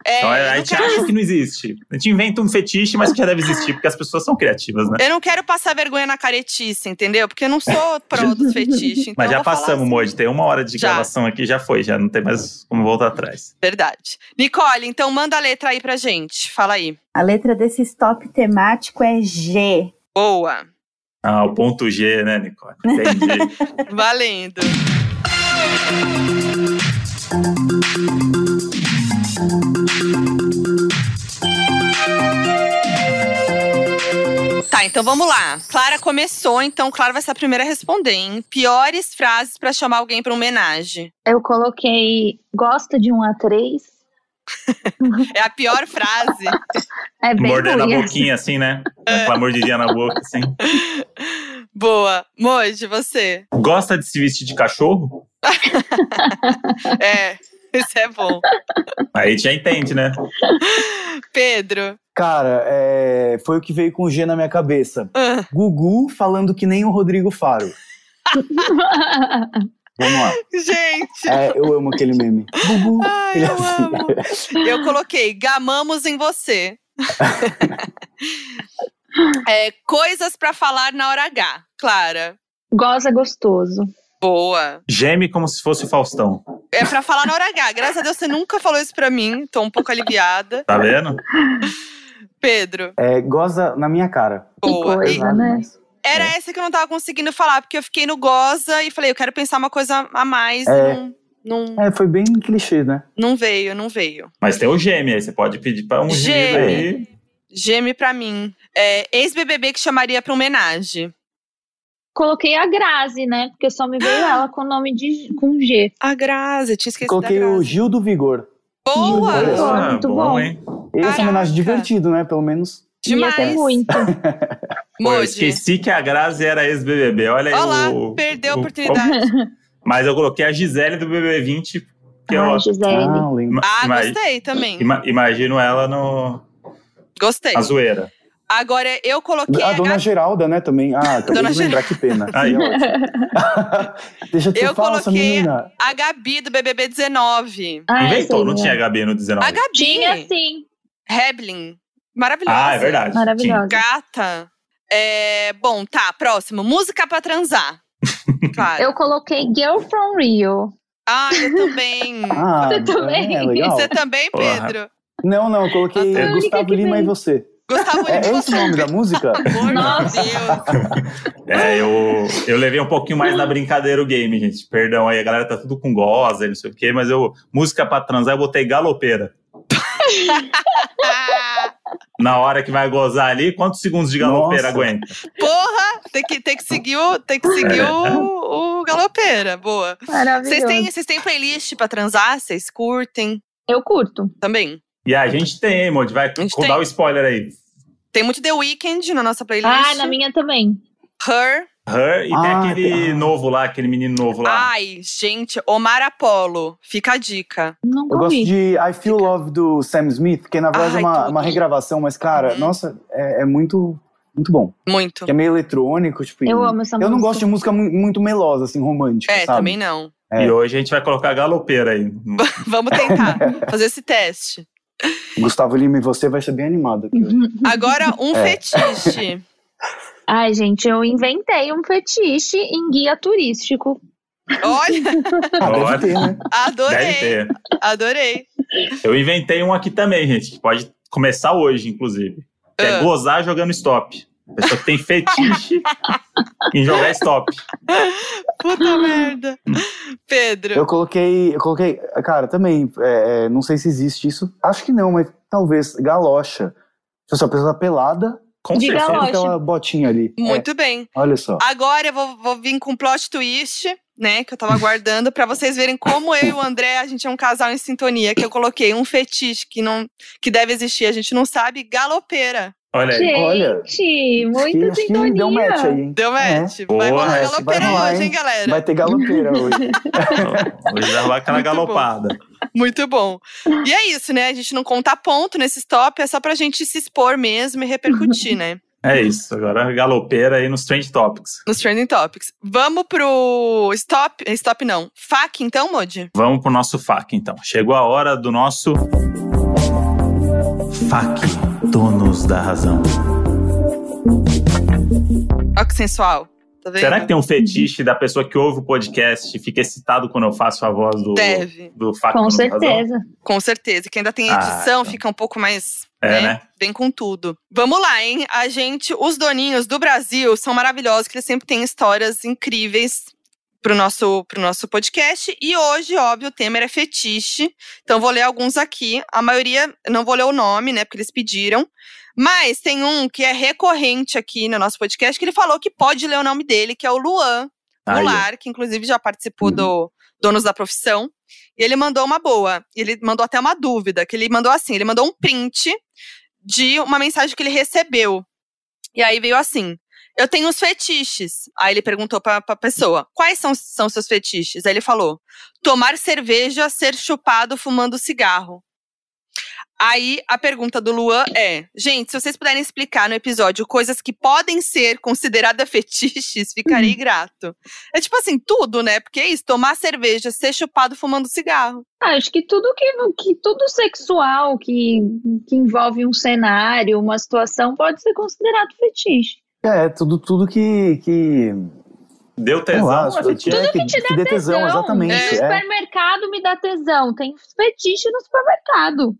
É, então eu, a gente quero, acha que não existe. A gente inventa um fetiche, mas que já deve existir, porque as pessoas são criativas, né? eu não quero passar vergonha na caretice, entendeu? Porque eu não sou pró dos fetiches. Então Mas já passamos, assim. Moji. Tem uma hora de Já. gravação aqui, já foi. Já não tem mais como voltar atrás. Verdade. Nicole, então manda a letra aí pra gente. Fala aí. A letra desse stop temático é G. Boa. Ah, o ponto G, né, Nicole? Entendi. Valendo. Tá, então vamos lá. Clara começou, então Clara vai ser a primeira a responder, hein? Piores frases pra chamar alguém pra homenagem. Eu coloquei gosta de um A3. É a pior frase. É bem Morder na ruim. boquinha, assim, né? Aquela mordidinha na boca, assim. Boa. Moji, você. Gosta de se vestir de cachorro? É, isso é bom. Aí a gente já entende, né? Pedro. Cara, é, foi o que veio com o G na minha cabeça. Ah, Gugu falando que nem o Rodrigo Faro. Vamos lá. gente. É, eu amo aquele meme. Gugu. Ai, é eu assim. amo. Eu coloquei gamamos em você. É, coisas pra falar na hora H. Clara. Goza gostoso. Boa. Geme como se fosse o Faustão. É pra falar na hora H. Graças a Deus você nunca falou isso pra mim. Tô um pouco aliviada. Tá vendo? Pedro. É, goza na minha cara. Que Boa. coisa, Pesado, né? Era É. essa que eu não tava conseguindo falar, porque eu fiquei no goza e falei, eu quero pensar uma coisa a mais. É. Não, não, É, foi bem clichê, né? não veio, não veio. Mas tem o geme aí. Você pode pedir pra um Geme. aí. Geme pra mim. É, Ex-BBB que chamaria pra homenagem. Coloquei a Grazi, né? Porque só me veio ela com o nome de com G. A Grazi, tinha esquecido Coloquei da o. Gil do Vigor. Boa! Gil do Vigor. Ah, muito bom, bom. hein? Esse é homenagem divertido, né? Pelo menos. Demais. Ia muito. Pô, eu esqueci que a Grazi era ex-BBB. Olha aí Olha lá, o... perdeu a o- oportunidade. Mas eu coloquei a Gisele do BB20, que eu Ai, Gisele. Ah, ima- Ah, gostei também. ima- imagino ela no Gostei. na zoeira. Agora, eu coloquei A a dona. Geralda, né, também. Ah, acabei Dona de lembrar, que pena. Aí. Deixa de ser Eu falsa, coloquei- menina. A Gabi do BBB 19. Ah, Inventou, não tinha né? Gabi no 19. A Gabi. Tinha sim. Heblin. Maravilhosa. Ah, é verdade. Maravilhosa. Gata. É, bom, tá, próximo. Música pra transar. Claro. Eu coloquei Girl from Rio. Ah, eu também. Ah, Você também? É, legal. Você também, Porra. Pedro? Não, não, eu coloquei Gustavo Lima e você. Gustavo É, de é esse o nome da música? Amor Nossa. de Deus. É, eu, eu levei um pouquinho mais na brincadeira o game, gente. Perdão aí, a galera tá tudo com goza não sei o quê, mas eu, música pra transar, eu botei galopeira. Ah, Na hora que vai gozar ali, quantos segundos de galopeira Nossa. aguenta? porra! Tem que, tem que seguir, o, tem que seguir o, o galopeira. Boa. Maravilhoso. Vocês têm, vocês têm playlist pra transar? Vocês curtem? Eu curto. Também. E a gente tem, hein, Modi? Vai dar o spoiler aí. Tem muito The Weeknd na nossa playlist. Ah, na minha também. Her. Her e tem Ah, aquele tem- novo lá, aquele menino novo lá. Ai, gente, Omar Apollo. Fica a dica. Não Eu gosto de I Feel Love do Sam Smith, que na verdade Ai, é uma, uma regravação, mas, cara, Uhum. nossa, é, é muito, muito bom. Muito. Que é meio eletrônico, tipo. Eu amo essa Eu não música. gosto de música mu- muito melosa, assim, romântica. É, sabe? também não. é. E hoje a gente vai colocar a galopeira aí. Vamos tentar fazer esse teste. Gustavo Lima e você vai ser bem animado aqui hoje. Agora, um É. fetiche. Ai, gente, eu inventei um fetiche em guia turístico. Olha, Ah, ter, né? adorei. Adorei. Eu inventei um aqui também, gente, que pode começar hoje, inclusive. Que é Ah. gozar jogando stop. A pessoa que tem fetiche em jogar stop. Puta merda. Pedro. Eu coloquei, eu coloquei, cara, também, é, é, não sei se existe isso, acho que não, mas talvez, galocha. Se a pessoa tá pelada, Com De certeza. aquela botinha ali. É, Muito bem. olha só. Agora eu vou, vou vir com um plot twist, né? Que eu tava aguardando pra vocês verem como eu e o André, a gente é um casal em sintonia. Que eu coloquei um fetiche que, não, que deve existir, a gente não sabe, galopeira. Olha aí. Gente, Olha, muita acho sintonia. deu match aí, hein? Deu É. match. vai Boa, rolar galopeira vai hoje, hein, galera? Vai ter galopeira hoje. Hoje vai rolar aquela Muito bom. galopada. Muito bom. E é isso, né? A gente não conta ponto nesse stop, é só pra gente se expor mesmo e repercutir, né? É isso. Agora galopeira aí nos Trend Topics. Nos trending topics. Vamos pro stop. Stop não. FAQ, então, Modi? Vamos pro nosso FAQ, então. Chegou a hora do nosso FAQ, donos da razão. Ó, que sensual. Tá vendo? Será que tem um fetiche da pessoa que ouve o podcast e fica excitado quando eu faço a voz do, Deve. do FAQ? Com da razão? certeza. Com certeza. Que ainda tem Ah, edição, então. fica um pouco mais. É, né? Vem com tudo. Vamos lá, hein? A gente, os doninhos do Brasil são maravilhosos, que eles sempre têm histórias incríveis pro nosso, pro nosso podcast. E hoje, óbvio, o tema era fetiche. Então, vou ler alguns aqui. A maioria, não vou ler o nome, né? Porque eles pediram. Mas tem um que é recorrente aqui no nosso podcast, que ele falou que pode ler o nome dele, que é o Luan. Goulart, que inclusive já participou Uhum. do Donos da Profissão. E ele mandou uma boa. Ele mandou até uma dúvida, que ele mandou assim, ele mandou um print de uma mensagem que ele recebeu. E aí veio assim: Eu tenho uns fetiches. Aí ele perguntou pra, pra pessoa: Quais são, são seus fetiches? Aí ele falou: Tomar cerveja, ser chupado fumando cigarro. Aí a pergunta do Luan é: Gente, se vocês puderem explicar no episódio coisas que podem ser consideradas fetiches, ficarei grato. É tipo assim, tudo, né? Porque é isso: tomar cerveja, ser chupado fumando cigarro. Ah, acho que tudo que, que tudo sexual que, que envolve um cenário, uma situação, pode ser considerado fetiche. É, tudo, tudo que. que Deu tesão, lá, é é, que, te dá que tesão, Tesão. exatamente. No É. É. supermercado me dá tesão. Tem fetiche no supermercado.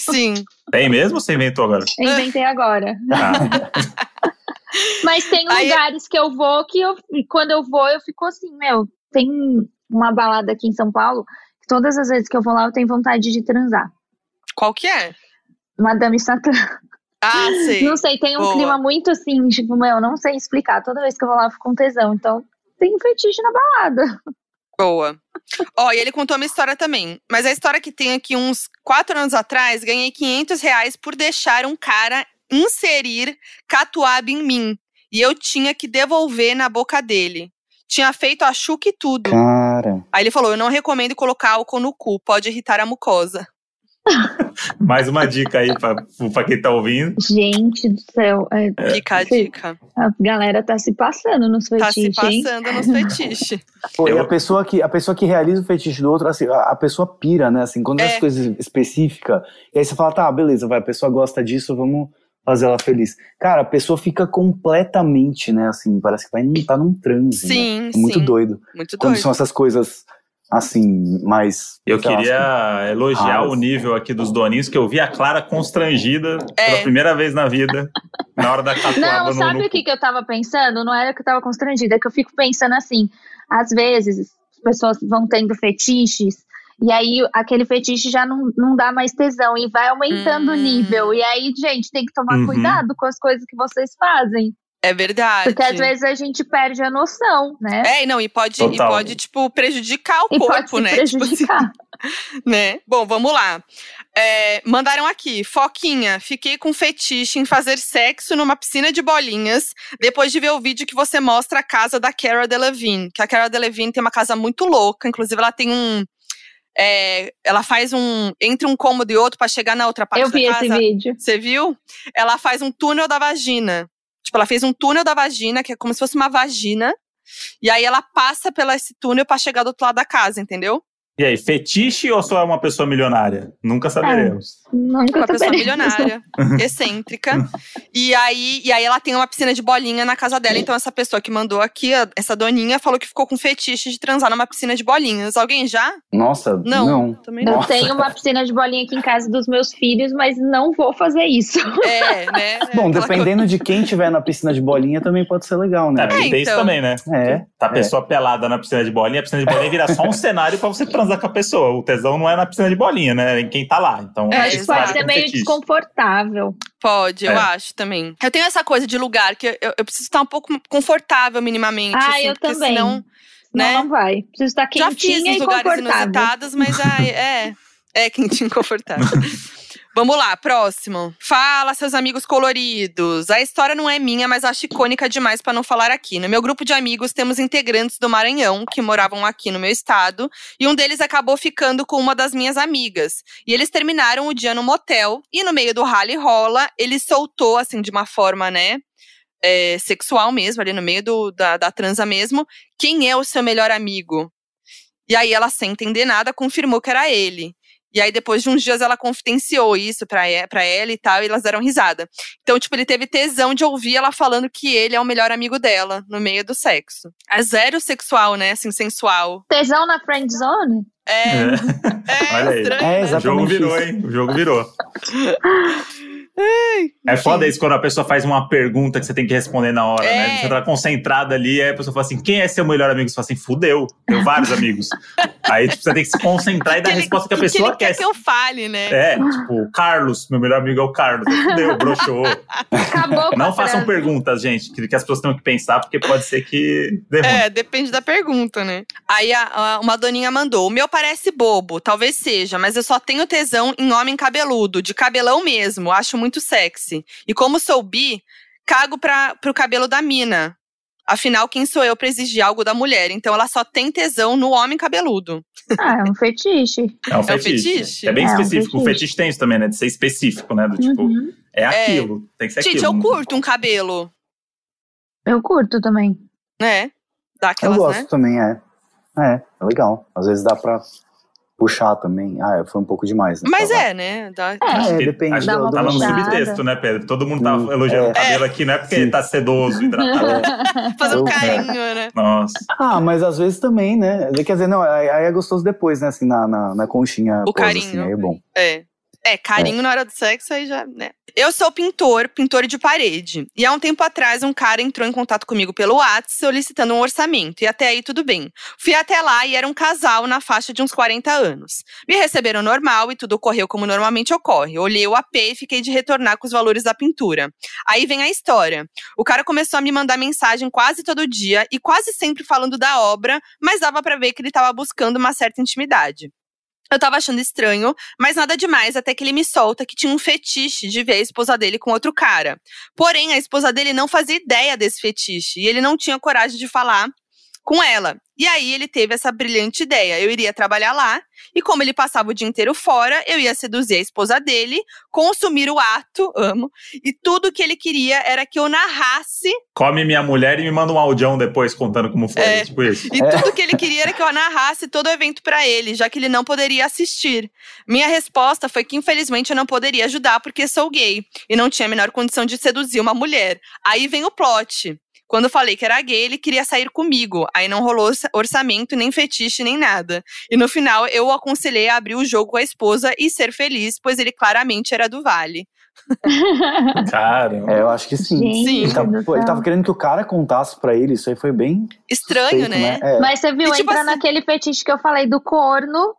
Sim. Tem mesmo ou você inventou agora? Eu inventei agora. Ah, Mas tem Aí- lugares que eu vou que eu, quando eu vou, eu fico assim, meu, tem uma balada aqui em São Paulo, que todas as vezes que eu vou lá eu tenho vontade de transar. Qual que é? Madame Satã. Ah, sei. Não sei, tem um Boa. clima muito assim, tipo, meu, não sei explicar. Toda vez que eu vou lá eu fico com tesão. Então, tem um fetiche na balada. Boa. Ó, e ele contou uma história também. Mas a história que tem aqui, uns quatro anos atrás, ganhei 500 reais por deixar um cara inserir catuaba em mim. E eu tinha que devolver na boca dele. Tinha feito a chuca e tudo. Cara. Aí ele falou: Eu não recomendo colocar álcool no cu, pode irritar a mucosa. mais uma dica aí pra, pra quem tá ouvindo. Gente do céu, é, Fica a dica. a galera tá se passando nos Tá se fetiches, hein? passando nos fetiches. Pô, e Eu- a pessoa, que, a pessoa que realiza o fetiche do outro, assim, a, a pessoa pira, né? Assim, quando é É. essas coisas específicas, e aí você fala, tá, beleza, vai, a pessoa gosta disso, vamos fazer ela feliz. Cara, a pessoa fica completamente, né? Assim, parece que vai tá num transe. né? Sim, É muito sim. doido. Muito Quando doido. são essas coisas, assim, mais. Eu sei lá, queria elogiar raras. o nível aqui dos doninhos, que eu vi a Clara constrangida É. pela primeira vez na vida, na hora da catuaba Não, no, sabe no o que, que eu tava pensando? Não era que eu tava constrangida, é que eu fico pensando assim, às vezes as pessoas vão tendo fetiches, e aí aquele fetiche já não, não dá mais tesão, e vai aumentando o Hum. nível. E aí, gente, tem que tomar Uhum. cuidado com as coisas que vocês fazem. É verdade. Porque às vezes a gente perde a noção, né? É, e não, e pode, e pode, tipo, prejudicar o e pode corpo, se né? Tipo assim, prejudicar. né? Bom, vamos lá. É, mandaram aqui, Foquinha, fiquei com fetiche em fazer sexo numa piscina de bolinhas depois de ver o vídeo que você mostra a casa da Cara Delevingne. Que a Cara Delevingne tem uma casa muito louca, inclusive ela tem um. é, ela faz um. Entre um cômodo e outro pra chegar na outra parte Eu vi da esse casa. vídeo. Você viu? Ela faz um túnel da vagina. Tipo, ela fez um túnel da vagina, que é como se fosse uma vagina. E aí ela passa pelo esse túnel pra chegar do outro lado da casa, entendeu? E aí, fetiche ou só é uma pessoa milionária? Nunca saberemos. Nunca Uma pessoa milionária, excêntrica. E aí, e aí ela tem uma piscina de bolinha na casa dela. Então, essa pessoa que mandou aqui, a- essa doninha, falou que ficou com fetiche de transar numa piscina de bolinhas. Alguém já? Nossa, Não. não. Também Eu não. Nossa. tenho uma piscina de bolinha aqui em casa dos meus filhos, mas não vou fazer isso. É, né? É Bom, dependendo de quem tiver na piscina de bolinha, também pode ser legal, né? É, tem isso então. também, né? É. Tá a pessoa pelada na piscina de bolinha, a piscina de bolinha vira só um cenário pra você transar com a pessoa. O tesão não é na piscina de bolinha, né? É em quem tá lá. Então, É, Acho que pode ser como meio fetiche. desconfortável. Pode, eu É. acho também. Eu tenho essa coisa de lugar que eu, eu preciso estar um pouco confortável minimamente. Ah, assim, eu também. Senão, Não, né? não vai. Preciso estar Já fiz quentinha em e lugares inusitados, mas ai, é. É quentinho e confortável. Vamos lá, próximo. Fala, seus amigos coloridos. A história não é minha, mas acho icônica demais pra não falar aqui. No meu grupo de amigos temos integrantes do Maranhão que moravam aqui no meu estado, e um deles acabou ficando com uma das minhas amigas. E eles terminaram o dia no motel, e no meio do rally rola, ele soltou assim de uma forma, né? é, sexual mesmo, ali no meio do, da, da transa mesmo. Quem é o seu melhor amigo? E aí ela, sem entender nada, confirmou que era ele. E aí, depois de uns dias, ela confidenciou isso pra, pra ela e tal, e elas deram risada. Então, tipo, ele teve tesão de ouvir ela falando que ele é o melhor amigo dela, no meio do sexo. É zero sexual, né? Assim, sensual. Tesão na friend zone? É, É. é, Olha aí. estranho, É, né? O jogo Exatamente virou, hein? O jogo virou. É foda isso quando a pessoa faz uma pergunta que você tem que responder na hora, É. né? Você tá concentrada ali, aí a pessoa fala assim: quem é seu melhor amigo? Você fala assim, fudeu, tenho vários amigos. Aí tipo, você tem que se concentrar e dar a resposta que a que pessoa ele quer. quer que eu fale, né? É, tipo, Carlos, meu melhor amigo é o Carlos. Fudeu, broxou. Acabou com Não façam perguntas, gente, que, que as pessoas tenham que pensar, porque pode ser que dê ruim. É, depende da pergunta, né? Aí a- a- uma doninha mandou: O meu parece bobo, talvez seja, mas eu só tenho tesão em homem cabeludo, de cabelão mesmo, acho muito sexy. E como sou bi, cago pra, pro cabelo da mina. Afinal, quem sou eu pra exigir algo da mulher? Então ela só tem tesão no homem cabeludo. Ah, é um fetiche. É um um fetiche. fetiche? É bem É um específico. O fetiche. fetiche tem isso também, né? De ser específico, né? Do tipo, Uhum. é aquilo. Tem que ser Gente, aquilo. eu curto um cabelo, Eu curto também. né? Dá Eu aquelas, gosto né? também, é. É, é legal. Às vezes dá pra puxar também. Ah, foi um pouco demais. né? Mas Tá, é, né? Dá- Acho É, que- depende acho uma tá no subtexto, né, Pedro? Todo mundo tá Hum, elogiando é. o cabelo aqui, não é porque Sim. ele tá sedoso, hidratado. Fazer um Eu- carinho, né? Nossa. Ah, mas às vezes também, né? Quer dizer, não, aí aí é gostoso depois, né? Assim, na, na, na conchinha. O pós, carinho. Assim, aí é bom. É. É, carinho na hora do sexo aí já, né? Eu sou pintor, pintor de parede. E há um tempo atrás, um cara entrou em contato comigo pelo WhatsApp solicitando um orçamento. E até aí tudo bem. Fui até lá e era um casal na faixa de uns 40 anos. Me receberam normal e tudo ocorreu como normalmente ocorre. Olhei o AP e fiquei de retornar com os valores da pintura. Aí vem a história. O cara começou a me mandar mensagem quase todo dia e quase sempre falando da obra, mas dava pra ver que ele tava buscando uma certa intimidade. Eu tava achando estranho, mas nada demais, até que ele me solta que tinha um fetiche de ver a esposa dele com outro cara. Porém, a esposa dele não fazia ideia desse fetiche e ele não tinha coragem de falar com ela. E aí ele teve essa brilhante ideia. Eu iria trabalhar lá e como ele passava o dia inteiro fora, eu ia seduzir a esposa dele, consumir o ato, amo, e tudo que ele queria era que eu narrasse Come minha mulher e me manda um audião depois contando como foi. É. Tipo isso. E tudo que ele queria era que eu narrasse todo o evento pra ele, já que ele não poderia assistir. Minha resposta foi que infelizmente eu não poderia ajudar porque sou gay e não tinha a menor condição de seduzir uma mulher. Aí vem o plot. Quando eu falei que era gay, ele queria sair comigo. Aí não rolou orça- orçamento, nem fetiche, nem nada. E no final, eu o aconselhei a abrir o jogo com a esposa e ser feliz, pois ele claramente era do Vale. Cara. É, eu acho que sim. Gente Sim. Ele tava, pô, ele tava querendo que o cara contasse pra ele, isso aí foi bem. Estranho, suspeito, né? É. Mas você viu, E, tipo entra assim- naquele fetiche que eu falei do corno,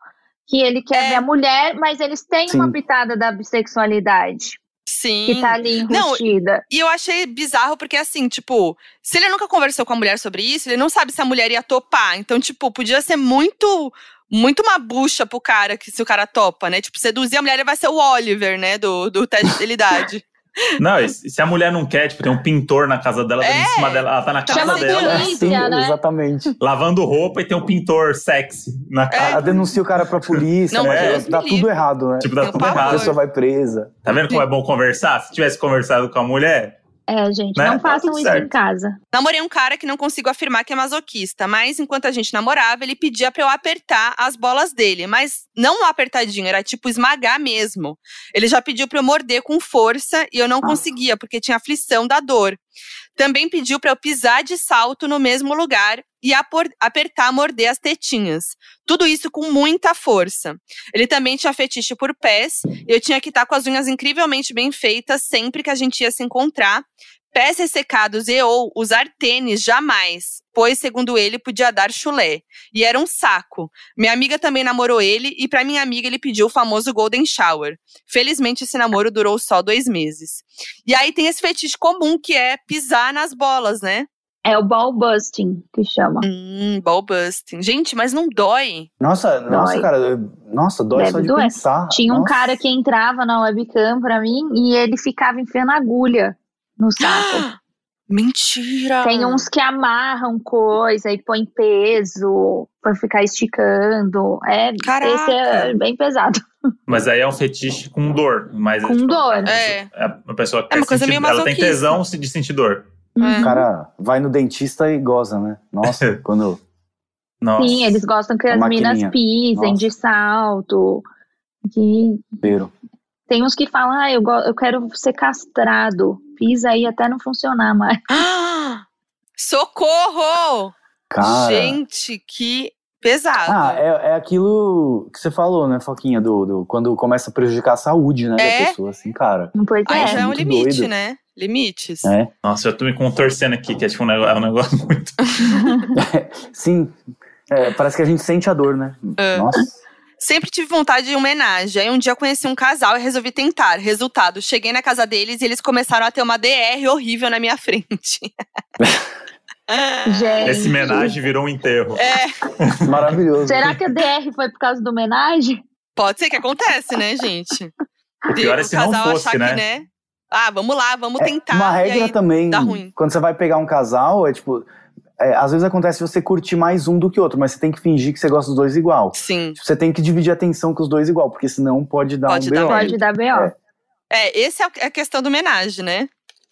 que ele quer É. ver a mulher, mas eles têm Sim. uma pitada da bissexualidade. Sim. que tá ali Não, enrustida. E eu achei bizarro porque, assim, tipo, se ele nunca conversou com a mulher sobre isso, ele não sabe se a mulher ia topar. Então, tipo, podia ser muito. Muito uma bucha pro cara, que se o cara topa, né? Tipo, seduzir a mulher, ele vai ser o Oliver, né? Do, do teste de fidelidade. Não, e se a mulher não quer, tipo, tem um pintor na casa dela, É. em cima dela, ela tá na casa Chama dela, polícia. Sim, né? exatamente. lavando roupa e tem um pintor sexy na casa. Ela denuncia o cara pra polícia, Não, né? Livre. tudo errado, né? Tipo, dá Tem um tudo A errado. pessoa vai presa. Tá vendo como é bom conversar? Se tivesse conversado com a mulher, É, gente, Né? não Tá façam isso em certo. casa. Namorei um cara que não consigo afirmar que é masoquista, mas enquanto a gente namorava, ele pedia pra eu apertar as bolas dele, mas não um apertadinho, era tipo esmagar mesmo. Ele já pediu pra eu morder com força e eu não conseguia, porque tinha aflição da dor. Também pediu pra eu pisar de salto no mesmo lugar e apertar, morder as tetinhas. Tudo isso com muita força. Ele também tinha fetiche por pés, e eu tinha que estar com as unhas incrivelmente bem feitas sempre que a gente ia se encontrar. Pés ressecados e ou usar tênis jamais, pois, segundo ele, podia dar chulé. E era um saco. Minha amiga também namorou ele e, pra minha amiga, ele pediu o famoso Golden Shower. Felizmente, esse namoro durou só dois meses. E aí tem esse fetiche comum que é pisar nas bolas, né? É o ball busting que chama. Hum, ball busting. Gente, mas não dói. Nossa, nossa, cara. Nossa, dói Deve só de doer. pensar. Tinha um Nossa. cara que entrava na webcam pra mim e ele ficava enfiando agulha no saco. Mentira! Tem uns que amarram coisa e põem peso pra ficar esticando. É, Caraca. esse é bem pesado. mas aí é um fetiche com dor. Mas Com tipo, dor. É. É uma pessoa que É uma quer coisa sentir- meio ela tem tesão de sentir dor. É. O cara vai no dentista e goza, né? Nossa, quando. Nossa. Sim, eles gostam que A as minas maquininha. pisem Nossa. de salto. Que Pero. tem uns que falam, ah, eu, go- eu quero ser castrado. Pisa aí até não funcionar mais. Ah! Socorro! Cara. Gente, que pesado. Ah, é, é aquilo que você falou, né, Foquinha? Do, do- quando começa a prejudicar a saúde, né, É. da pessoa, assim, cara. Pois Aí é. já é um limite, doido. né? Limites. É. Nossa, eu tô me contorcendo aqui, que é tipo um negócio, é um negócio muito. Sim. É, parece que a gente sente a dor, né? É. Nossa. Sempre tive vontade de homenagem. Aí um dia conheci um casal e resolvi tentar. Resultado, cheguei na casa deles e eles começaram a ter uma DR horrível na minha frente. Gente. Esse homenagem virou um enterro. É, Maravilhoso. Será que a DR foi por causa do homenagem? pode ser que acontece, né, gente? O pior é se não fosse, achar né? que, né? Ah, vamos lá, vamos É, tentar. Uma e regra aí também, dá ruim. quando você vai pegar um casal, é tipo. é, às vezes acontece você curtir mais um do que outro, mas você tem que fingir que você gosta dos dois igual. Sim. Tipo, Você tem que dividir a atenção com os dois igual, porque senão pode dar Pode um dar BO. Pode dar B.O. É, esse é a questão do homenagem, né?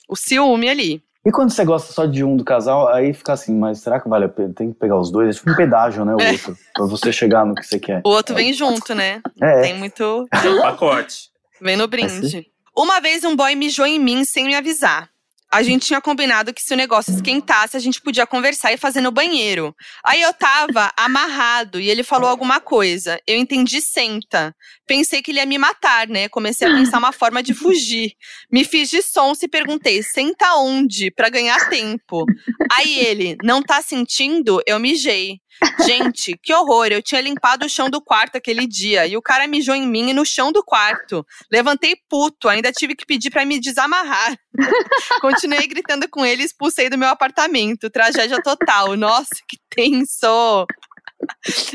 O ciúme ali. E quando você gosta só de um do casal, aí fica assim, mas será que vale a pena? Tem que pegar os dois? É tipo um pedágio, né, o É. outro, pra você chegar no que você quer. O outro vem junto, né? É. Tem muito. É o pacote. Vem no brinde. Uma vez um boy mijou em mim sem me avisar. A gente tinha combinado que se o negócio esquentasse, a gente podia conversar e fazer no banheiro. Aí eu tava amarrado e ele falou alguma coisa. Eu entendi senta. Pensei que ele ia me matar, né? Comecei a pensar uma forma de fugir. Me fiz de sonso e perguntei: senta onde? Pra ganhar tempo. Aí ele: não tá sentindo? Eu mijei. Gente, que horror! Eu tinha limpado o chão do quarto aquele dia e o cara mijou em mim e no chão do quarto. Levantei puto, ainda tive que pedir pra me desamarrar. Continuei gritando com ele e expulsei do meu apartamento. Tragédia total. Nossa, que tenso!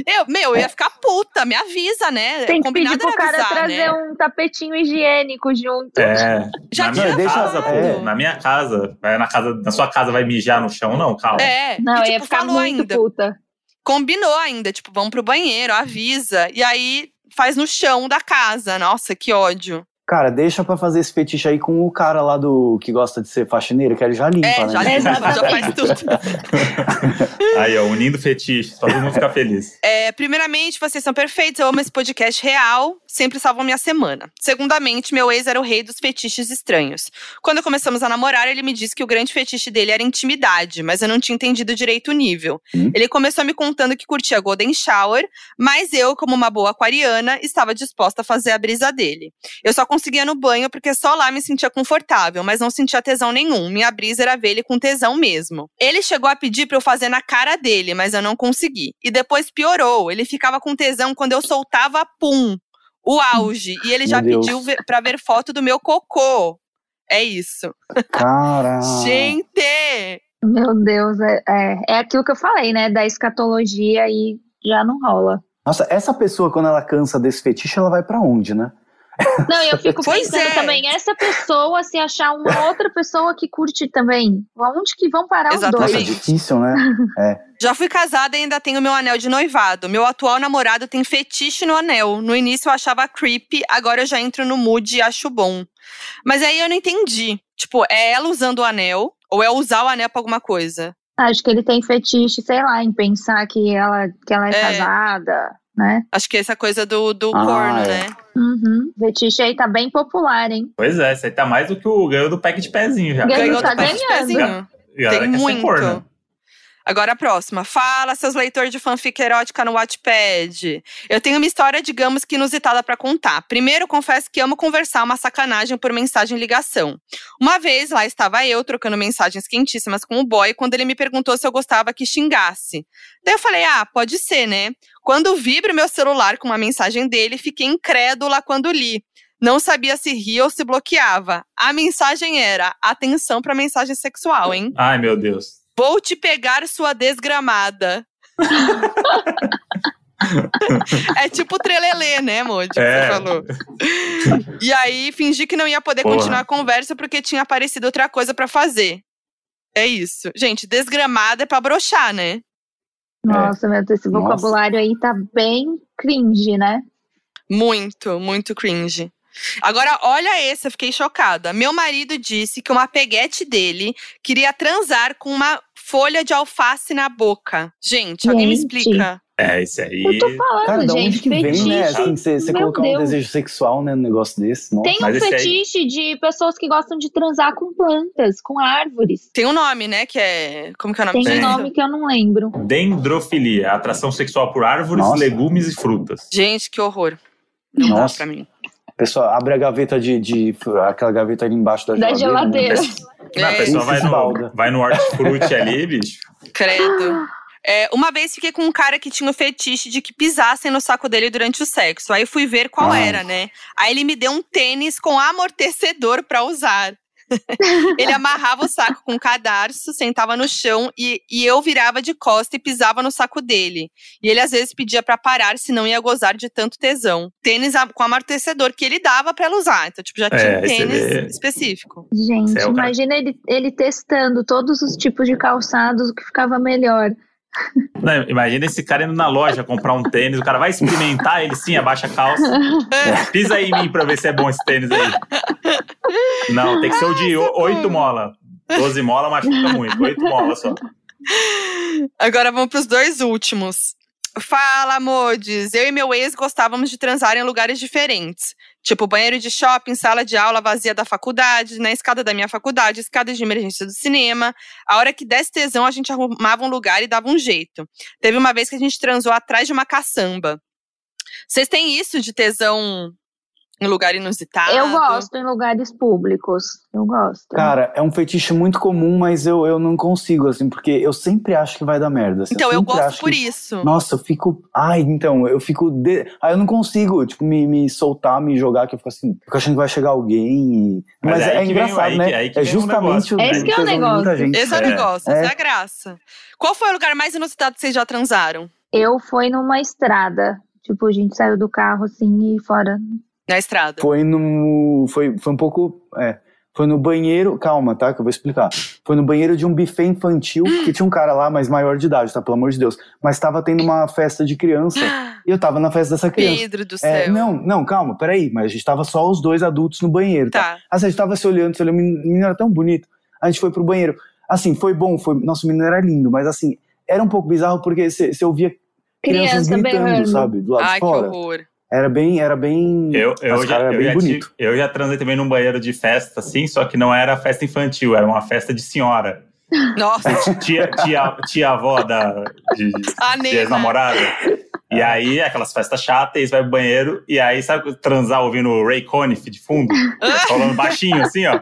Eu, meu, eu ia ficar puta, me avisa, né? Tem que pedir Combinado pro era cara avisar, trazer né? um tapetinho higiênico junto. É. Já na tinha minha deixa- casa, pô. Na minha casa. Vai na casa. Na sua casa vai mijar no chão, não, calma. É, Não, e, tipo, ia ficar falou muito ainda. puta. Combinou ainda, tipo, vamos pro banheiro, avisa. E aí faz no chão da casa. Nossa, que ódio. Cara, deixa pra fazer esse fetiche aí com o cara lá do que gosta de ser faxineiro, que ele já limpa, É, né? já, limpa, já faz tudo. Aí, ó, unindo fetiches, pra todo mundo ficar feliz. É, primeiramente, vocês são perfeitos. Eu amo esse podcast real. Sempre salvam minha semana. Segundamente, meu ex era o rei dos fetiches estranhos. Quando começamos a namorar, ele me disse que o grande fetiche dele era intimidade, mas eu não tinha entendido direito o nível. Hum. Ele começou me contando que curtia Golden Shower, mas eu, como uma boa aquariana, estava disposta a fazer a brisa dele. Eu só conseguia no banho porque só lá me sentia confortável, mas não sentia tesão nenhum. Minha brisa era ver ele com tesão mesmo. Ele chegou a pedir pra eu fazer na cara dele, mas eu não consegui. E depois piorou. Ele ficava com tesão quando eu soltava pum. O auge. E ele já pediu pra ver foto do meu cocô. É isso. Cara. Gente! Meu Deus, é, é, é aquilo que eu falei, né? Da escatologia e já não rola. Nossa, essa pessoa, quando ela cansa desse fetiche, ela vai pra onde, né? Não, e eu fico Pois pensando é. também, essa pessoa, se achar uma outra pessoa que curte também, aonde que vão parar os Nossa, dois? Exatamente. difícil, né? Já fui casada e ainda tenho meu anel de noivado. Meu atual namorado tem fetiche no anel. No início eu achava creepy, agora eu já entro no mood e acho bom. Mas aí eu não entendi. Tipo, é ela usando o anel ou é usar o anel pra alguma coisa? Acho que ele tem fetiche, sei lá, em pensar que ela, que ela é, É. casada, né? Acho que essa coisa do, do Ah, corno, é. né? Uhum. Fetiche aí tá bem popular, hein? Pois é, isso aí tá mais do que o ganhou do pack de pezinho já. Ganhou Ganhou tá do pack de ganhando. pezinho. Galera Tem quer ser muito. Agora a próxima. Fala, seus leitores de fanfic erótica no Wattpad. Eu tenho uma história, digamos que inusitada pra contar. Primeiro, confesso que amo conversar uma sacanagem por mensagem ligação. Uma vez lá estava eu trocando mensagens quentíssimas com o boy quando ele me perguntou se eu gostava que xingasse. Daí eu falei: "Ah, pode ser, né?". Quando vibra o meu celular com uma mensagem dele, fiquei incrédula quando li. Não sabia se ria ou se bloqueava. A mensagem era: atenção pra mensagem sexual, hein? Ai, meu Deus. Vou te pegar, sua desgramada. é tipo trelelê, né, Moody? É. Você falou. E aí, fingi que não ia poder Porra. continuar a conversa porque tinha aparecido outra coisa pra fazer. É isso. Gente, desgramada é pra broxar, né? Nossa, meu Deus, esse Nossa. vocabulário aí tá bem cringe, né? Muito, muito cringe. Agora, olha esse, eu fiquei chocada. Meu marido disse que uma peguete dele queria transar com uma folha de alface na boca. Gente, alguém me Gente. explica? É, isso aí. Eu tô falando, Cara, gente, onde que vem, fetiche. né? Assim, você você colocar um Deus. desejo sexual, né, num negócio desse. Nossa. Tem um Mas esse aí- fetiche de pessoas que gostam de transar com plantas, com árvores. Tem um nome, né? Que é. Como que é o nome Tem um nome que eu não lembro. Dendrofilia, atração sexual por árvores, Nossa. legumes e frutas. Gente, que horror. Não Nossa. dá pra mim. Pessoa abre a gaveta de, de- aquela gaveta ali embaixo da, Da geladeira. né? geladeira. Não, a É, pessoa vai no, vai no hortifruti ali, bicho. credo. É, uma vez fiquei com um cara que tinha o fetiche de que pisassem no saco dele durante o sexo. Aí fui ver qual Ah. era, né? Aí ele me deu um tênis com amortecedor pra usar. ele amarrava o saco com um cadarço, sentava no chão e, e eu virava de costa e pisava no saco dele. E ele às vezes pedia pra parar, senão ia gozar de tanto tesão. Tênis com amortecedor que ele dava pra ela usar. Então, tipo, já tinha É, um tênis vê. específico. Gente, cara. imagina ele, ele testando todos os tipos de calçados, o que ficava melhor. Não, imagina esse cara indo na loja comprar um tênis, o cara vai experimentar, ele sim, abaixa a calça. Pisa aí em mim pra ver se é bom esse tênis aí. Não, tem que ser o de oito mola. 12 mola machuca muito, oito mola só. Agora vamos pros dois últimos. Fala, Modes. Eu e meu ex gostávamos de transar em lugares diferentes. Tipo, banheiro de shopping, sala de aula vazia da faculdade, na escada da minha faculdade, escada de emergência do cinema. A hora que desse tesão, a gente arrumava um lugar e dava um jeito. Teve uma vez que a gente transou atrás de uma caçamba. Vocês têm isso de tesão em lugar inusitado? Eu gosto em lugares públicos. Eu gosto. Cara, é um fetiche muito comum, mas eu, eu não consigo, assim, porque eu sempre acho que vai dar merda. assim, Então, eu sempre gosto por que- isso. Nossa, eu fico. Ai, então, eu fico. De... Ai, eu não consigo, tipo, me, me soltar, me jogar, que eu fico assim, fico achando que vai chegar alguém. E... Mas Mas, é aí é vem- engraçado, aí que- né? aí que é vem o justamente negócio. É esse que é o negócio. gente. Esse é o É. negócio, É. essa é a graça. Qual foi o lugar mais inusitado que vocês já transaram? Eu fui numa estrada. Tipo, a gente saiu do carro assim e fora. Na estrada. Foi no. Foi, foi um pouco. É. Foi no banheiro. Calma, tá? Que eu vou explicar. Foi no banheiro de um buffet infantil, que tinha um cara lá, mas maior de idade, tá? Pelo amor de Deus. Mas tava tendo uma festa de criança. E eu tava na festa dessa criança. Pedro do É, céu. não, não, calma, peraí. Mas a gente tava só os dois adultos no banheiro, tá? Tá. Assim, a gente tava se olhando, se olhando, o menino era tão bonito. A gente foi pro banheiro. Assim, foi bom, foi. Nossa, o menino era lindo, mas assim, era um pouco bizarro porque você ouvia crianças Criança gritando, berrando. sabe? Do lado Ai, de que fora. horror. Era bem, era bem. Eu, eu, já, era eu, bem já bonito. tive- eu já transei também num banheiro de festa, assim, só que não era festa infantil, era uma festa de senhora. Nossa, Tia, tia, tia avó da, de, a de ex-namorada. E aí, aquelas festas chatas, eles vai pro banheiro, e aí, sabe, transar ouvindo o Ray Conniff de fundo? Falando baixinho, assim, ó.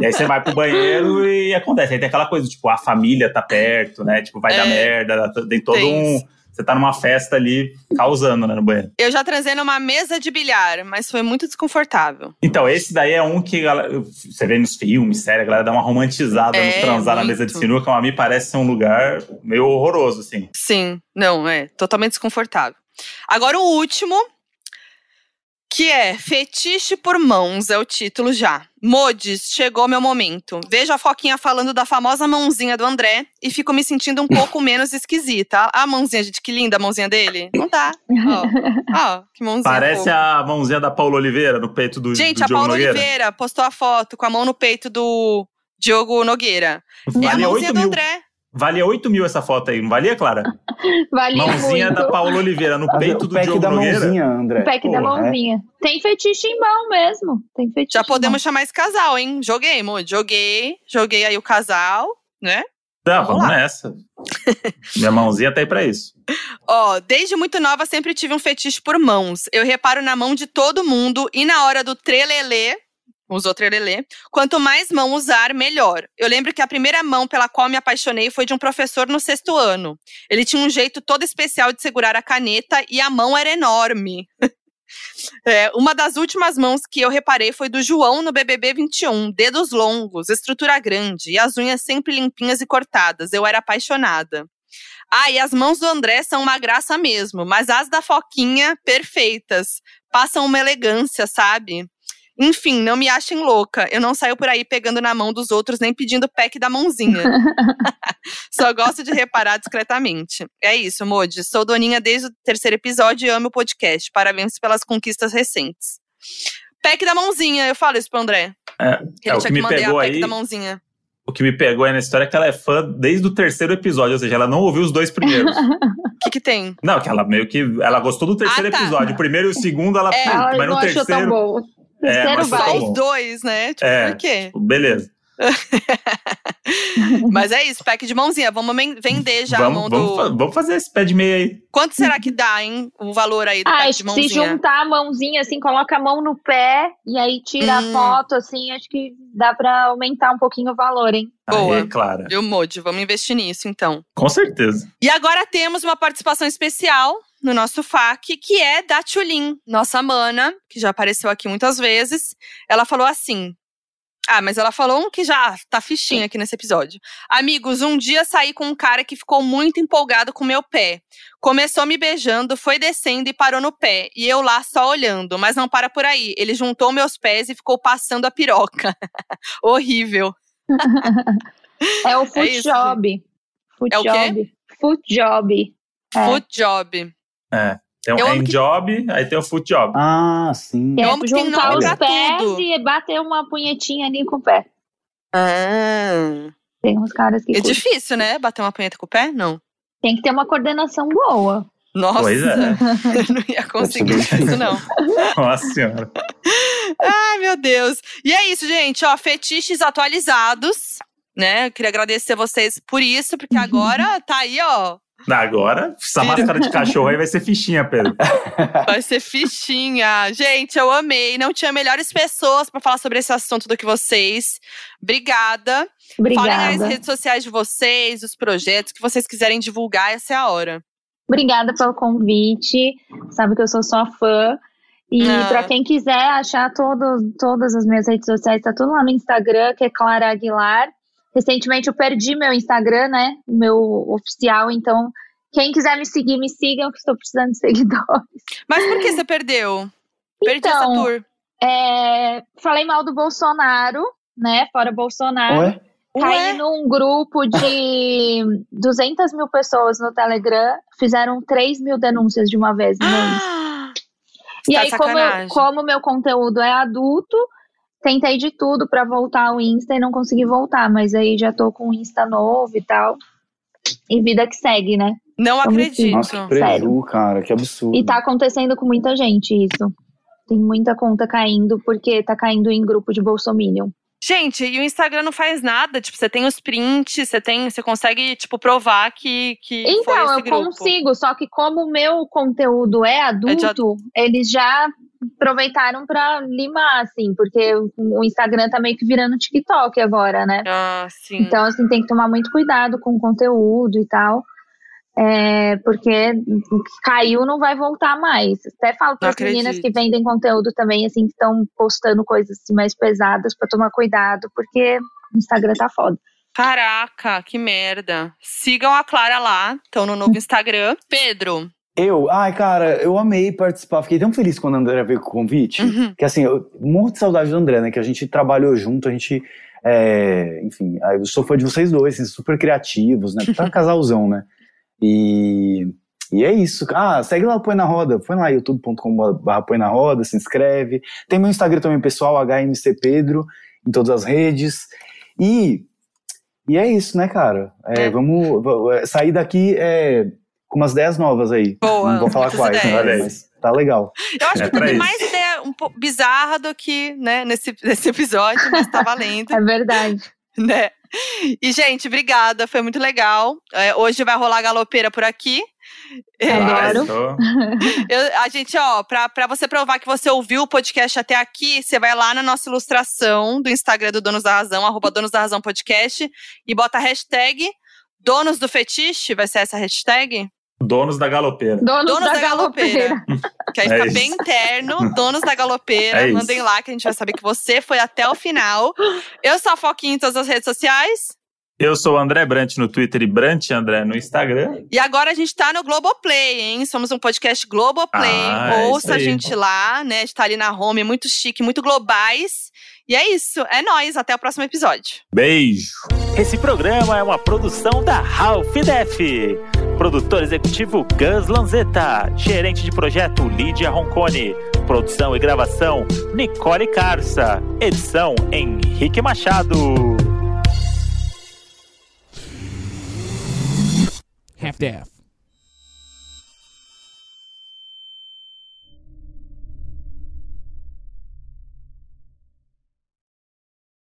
E aí você vai pro banheiro e acontece. Aí tem aquela coisa, tipo, a família tá perto, né? Tipo, vai dar É. merda, tem todo Tem um, isso. Você tá numa festa ali causando, né, no banheiro. Eu já transei numa mesa de bilhar, mas foi muito desconfortável. Então, esse daí é um que galera, você vê nos filmes, sério, a galera dá uma romantizada É, no transar na muito. mesa de sinuca, mas me parece ser um lugar meio horroroso, assim. Sim, não, é totalmente desconfortável. Agora o último, que é Fetiche por Mãos, é o título já. Modes, chegou meu momento. Vejo a Foquinha falando da famosa mãozinha do André e fico me sentindo um pouco menos esquisita. A mãozinha, gente, que linda a mãozinha dele. Não dá. Ó, ó, que mãozinha Parece fofa. a mãozinha da Paula Oliveira no peito do, Gente, do a Paula Nogueira. Oliveira postou a foto com a mão no peito do Diogo Nogueira. É a mãozinha 8 do. André. Valia 8 mil essa foto aí, não valia, Clara? Valia Mãozinha muito. da Paula Oliveira no peito o do Diogo da Nogueira. mãozinha, André. O pack da é. mãozinha. Tem fetiche em mão mesmo. Tem fetiche Já em podemos chamar esse casal, hein? Joguei, Mo. Joguei. Joguei aí o casal, né? Tá, Vamos vamos lá. nessa. Minha mãozinha tá aí pra isso. Ó, desde muito nova sempre tive um fetiche por mãos. Eu reparo na mão de todo mundo e na hora do trelelê, usou trelelê, quanto mais mão usar, melhor. Eu lembro que a primeira mão pela qual me apaixonei foi de um professor no sexto ano. Ele tinha um jeito todo especial de segurar a caneta e a mão era enorme. É, uma das últimas mãos que eu reparei foi do João no BBB 21. Dedos longos, estrutura grande e as unhas sempre limpinhas e cortadas. Eu era apaixonada. Ah, e as mãos do André são uma graça mesmo, mas as da Foquinha, perfeitas. Passam uma elegância, sabe? Enfim, não me achem louca. Eu não saio por aí pegando na mão dos outros nem pedindo pack da mãozinha. Só gosto de reparar discretamente. É isso, Modi. Sou doninha desde o terceiro episódio e amo o podcast. Parabéns pelas conquistas recentes. Pack da mãozinha, eu falo isso pro André. É, Que é, ele o tinha que que me pegou pack aí. da mãozinha. O que me pegou aí na história é que ela é fã desde o terceiro episódio, ou seja, ela não ouviu os dois primeiros. O que, que tem? não, que ela meio que. Ela gostou do terceiro Ah, tá. episódio. O primeiro e o segundo, ela. É, "Putz, Ela mas não no achou tão terceiro. É, mas Só tá vai. bom. os dois, né? Tipo, É. por quê? Beleza. Mas é isso, pack de mãozinha. Vamos vender já a vamos, mão vamos, do. fa- vamos fazer esse pé de meia aí. Quanto será que dá, hein? O valor aí do Ah, pack acho de que se mãozinha? juntar a mãozinha assim, coloca a mão no pé e aí tira Hum. a foto, assim, acho que dá pra aumentar um pouquinho o valor, hein? Boa. Aí, Clara. Viu, Modi? Vamos investir nisso, então. Com certeza. E agora temos uma participação especial no nosso FAQ, que é da Tulin, nossa mana, que já apareceu aqui muitas vezes. Ela falou assim. Ah, mas ela falou um que já tá fichinha aqui nesse episódio. Amigos, um dia saí com um cara que ficou muito empolgado com meu pé. Começou me beijando, foi descendo e parou no pé. E eu lá só olhando, mas não para por aí. Ele juntou meus pés e ficou passando a piroca. Horrível. É o É foot isso, job. Foot É o quê? job. Foot job. É. Foot job. Tem um Eu amo hand que- job, aí tem o foot job. Ah, sim. Eu é amo que tem nome os pra pés tudo. e bater uma punhetinha ali com o pé. Ah. Tem uns caras que É curtem. difícil, né? Bater uma punheta com o pé? Não. tem que ter uma coordenação boa. Nossa, Pois é. eu não ia conseguir isso, não. Nossa senhora. Ai, meu Deus. E é isso, gente. Ó, fetiches atualizados, né? Eu queria agradecer vocês por isso, porque agora tá aí, ó. Agora, essa máscara de cachorro aí vai ser fichinha, Pedro. Vai ser fichinha. Gente, eu amei. Não tinha melhores pessoas pra falar sobre esse assunto do que vocês. Obrigada. Falem nas Obrigada. redes sociais de vocês, os projetos que vocês quiserem divulgar, essa é a hora. Obrigada pelo convite. Sabe que eu sou só fã. E Ah. pra quem quiser achar todo, todas as minhas redes sociais, tá tudo lá no Instagram, que é Clara Aguilar. Recentemente eu perdi meu Instagram, né? O meu oficial, então quem quiser me seguir, me sigam, que estou precisando de seguidores. Mas por que você perdeu? Perdi essa Então, tour. É, falei mal do Bolsonaro, né? Fora Bolsonaro. Ué? Caí Ué? num grupo de 200 mil pessoas no Telegram, fizeram 3 mil denúncias de uma vez. Insta. Ah, E tá aí, como, eu, como meu conteúdo é adulto, tentei de tudo pra voltar ao Insta e não consegui voltar, mas aí já tô com o Insta novo e tal. E vida que segue, né? Não acredito. Nossa, que preju, cara, que absurdo. E tá acontecendo com muita gente isso. Tem muita conta caindo porque tá caindo em grupo de Bolsominion. Gente, e o Instagram não faz nada. Tipo, você tem os prints, você tem, você consegue, tipo, provar que, que foi Então, esse eu grupo. consigo, só que como o meu conteúdo é adulto, eles já aproveitaram pra limar, assim, porque o Instagram tá meio que virando TikTok agora, né? Ah, sim. Então, assim, tem que tomar muito cuidado com o conteúdo e tal. É, porque o que caiu não vai voltar mais. Até falo para as meninas que vendem conteúdo também, assim, que estão postando coisas assim, mais pesadas para tomar cuidado, porque o Instagram tá foda. Caraca, que merda. Sigam a Clara lá, estão no novo Instagram. Pedro. Eu, ai, cara, eu amei participar. Fiquei tão feliz quando a André veio com o convite. Uhum. Que assim, eu morro de saudade do André, né? Que a gente trabalhou junto, a gente. É, enfim, eu sou fã de vocês dois, assim, super criativos, né? Tá casalzão, né? E, e é isso. Ah, segue lá o Põe na Roda. Põe lá youtube.com.br Põe na Roda, se inscreve. Tem meu Instagram também, pessoal, HMC Pedro, em todas as redes. E, e é isso, né, cara? É, É. Vamos, v- sair daqui é, com umas ideias novas aí. Boa, Não vou falar quais, ideias. né, mas tá legal. Eu acho É que tem mais ideia um pouco bizarra do que, né, nesse, nesse episódio, mas tá valendo. É verdade. né? E, gente, obrigada, foi muito legal. É, hoje vai rolar galopeira por aqui. É, Adoro. tô- eu- a gente, ó, pra, pra você provar que você ouviu o podcast até aqui, você vai lá na nossa ilustração do Instagram do Donos da Razão, arroba Donos da Razão Podcast, e bota a hashtag Donos do Fetiche, vai ser essa hashtag? Donos da galopeira. Donos, Donos da, da galopeira. galopeira. Que aí É fica isso. bem interno, Donos da Galopeira. É isso. Mandem lá que a gente vai saber que você foi até o final. Eu sou a Foquinha em todas as redes sociais. Eu sou o André Brant no Twitter e Brant André no Instagram. E agora a gente tá no Globoplay, hein? Somos um podcast Globoplay. Ah, é Ouça isso a gente lá, né? A gente tá ali na home, muito chique, muito globais. E é isso. É nóis. Até o próximo episódio. Beijo. Esse programa é uma produção da Ralph Def. Produtor executivo Gus Lanzetta. Gerente de projeto Lídia Roncone. Produção e gravação Nicole Carça. Edição Henrique Machado. Half-Deaf.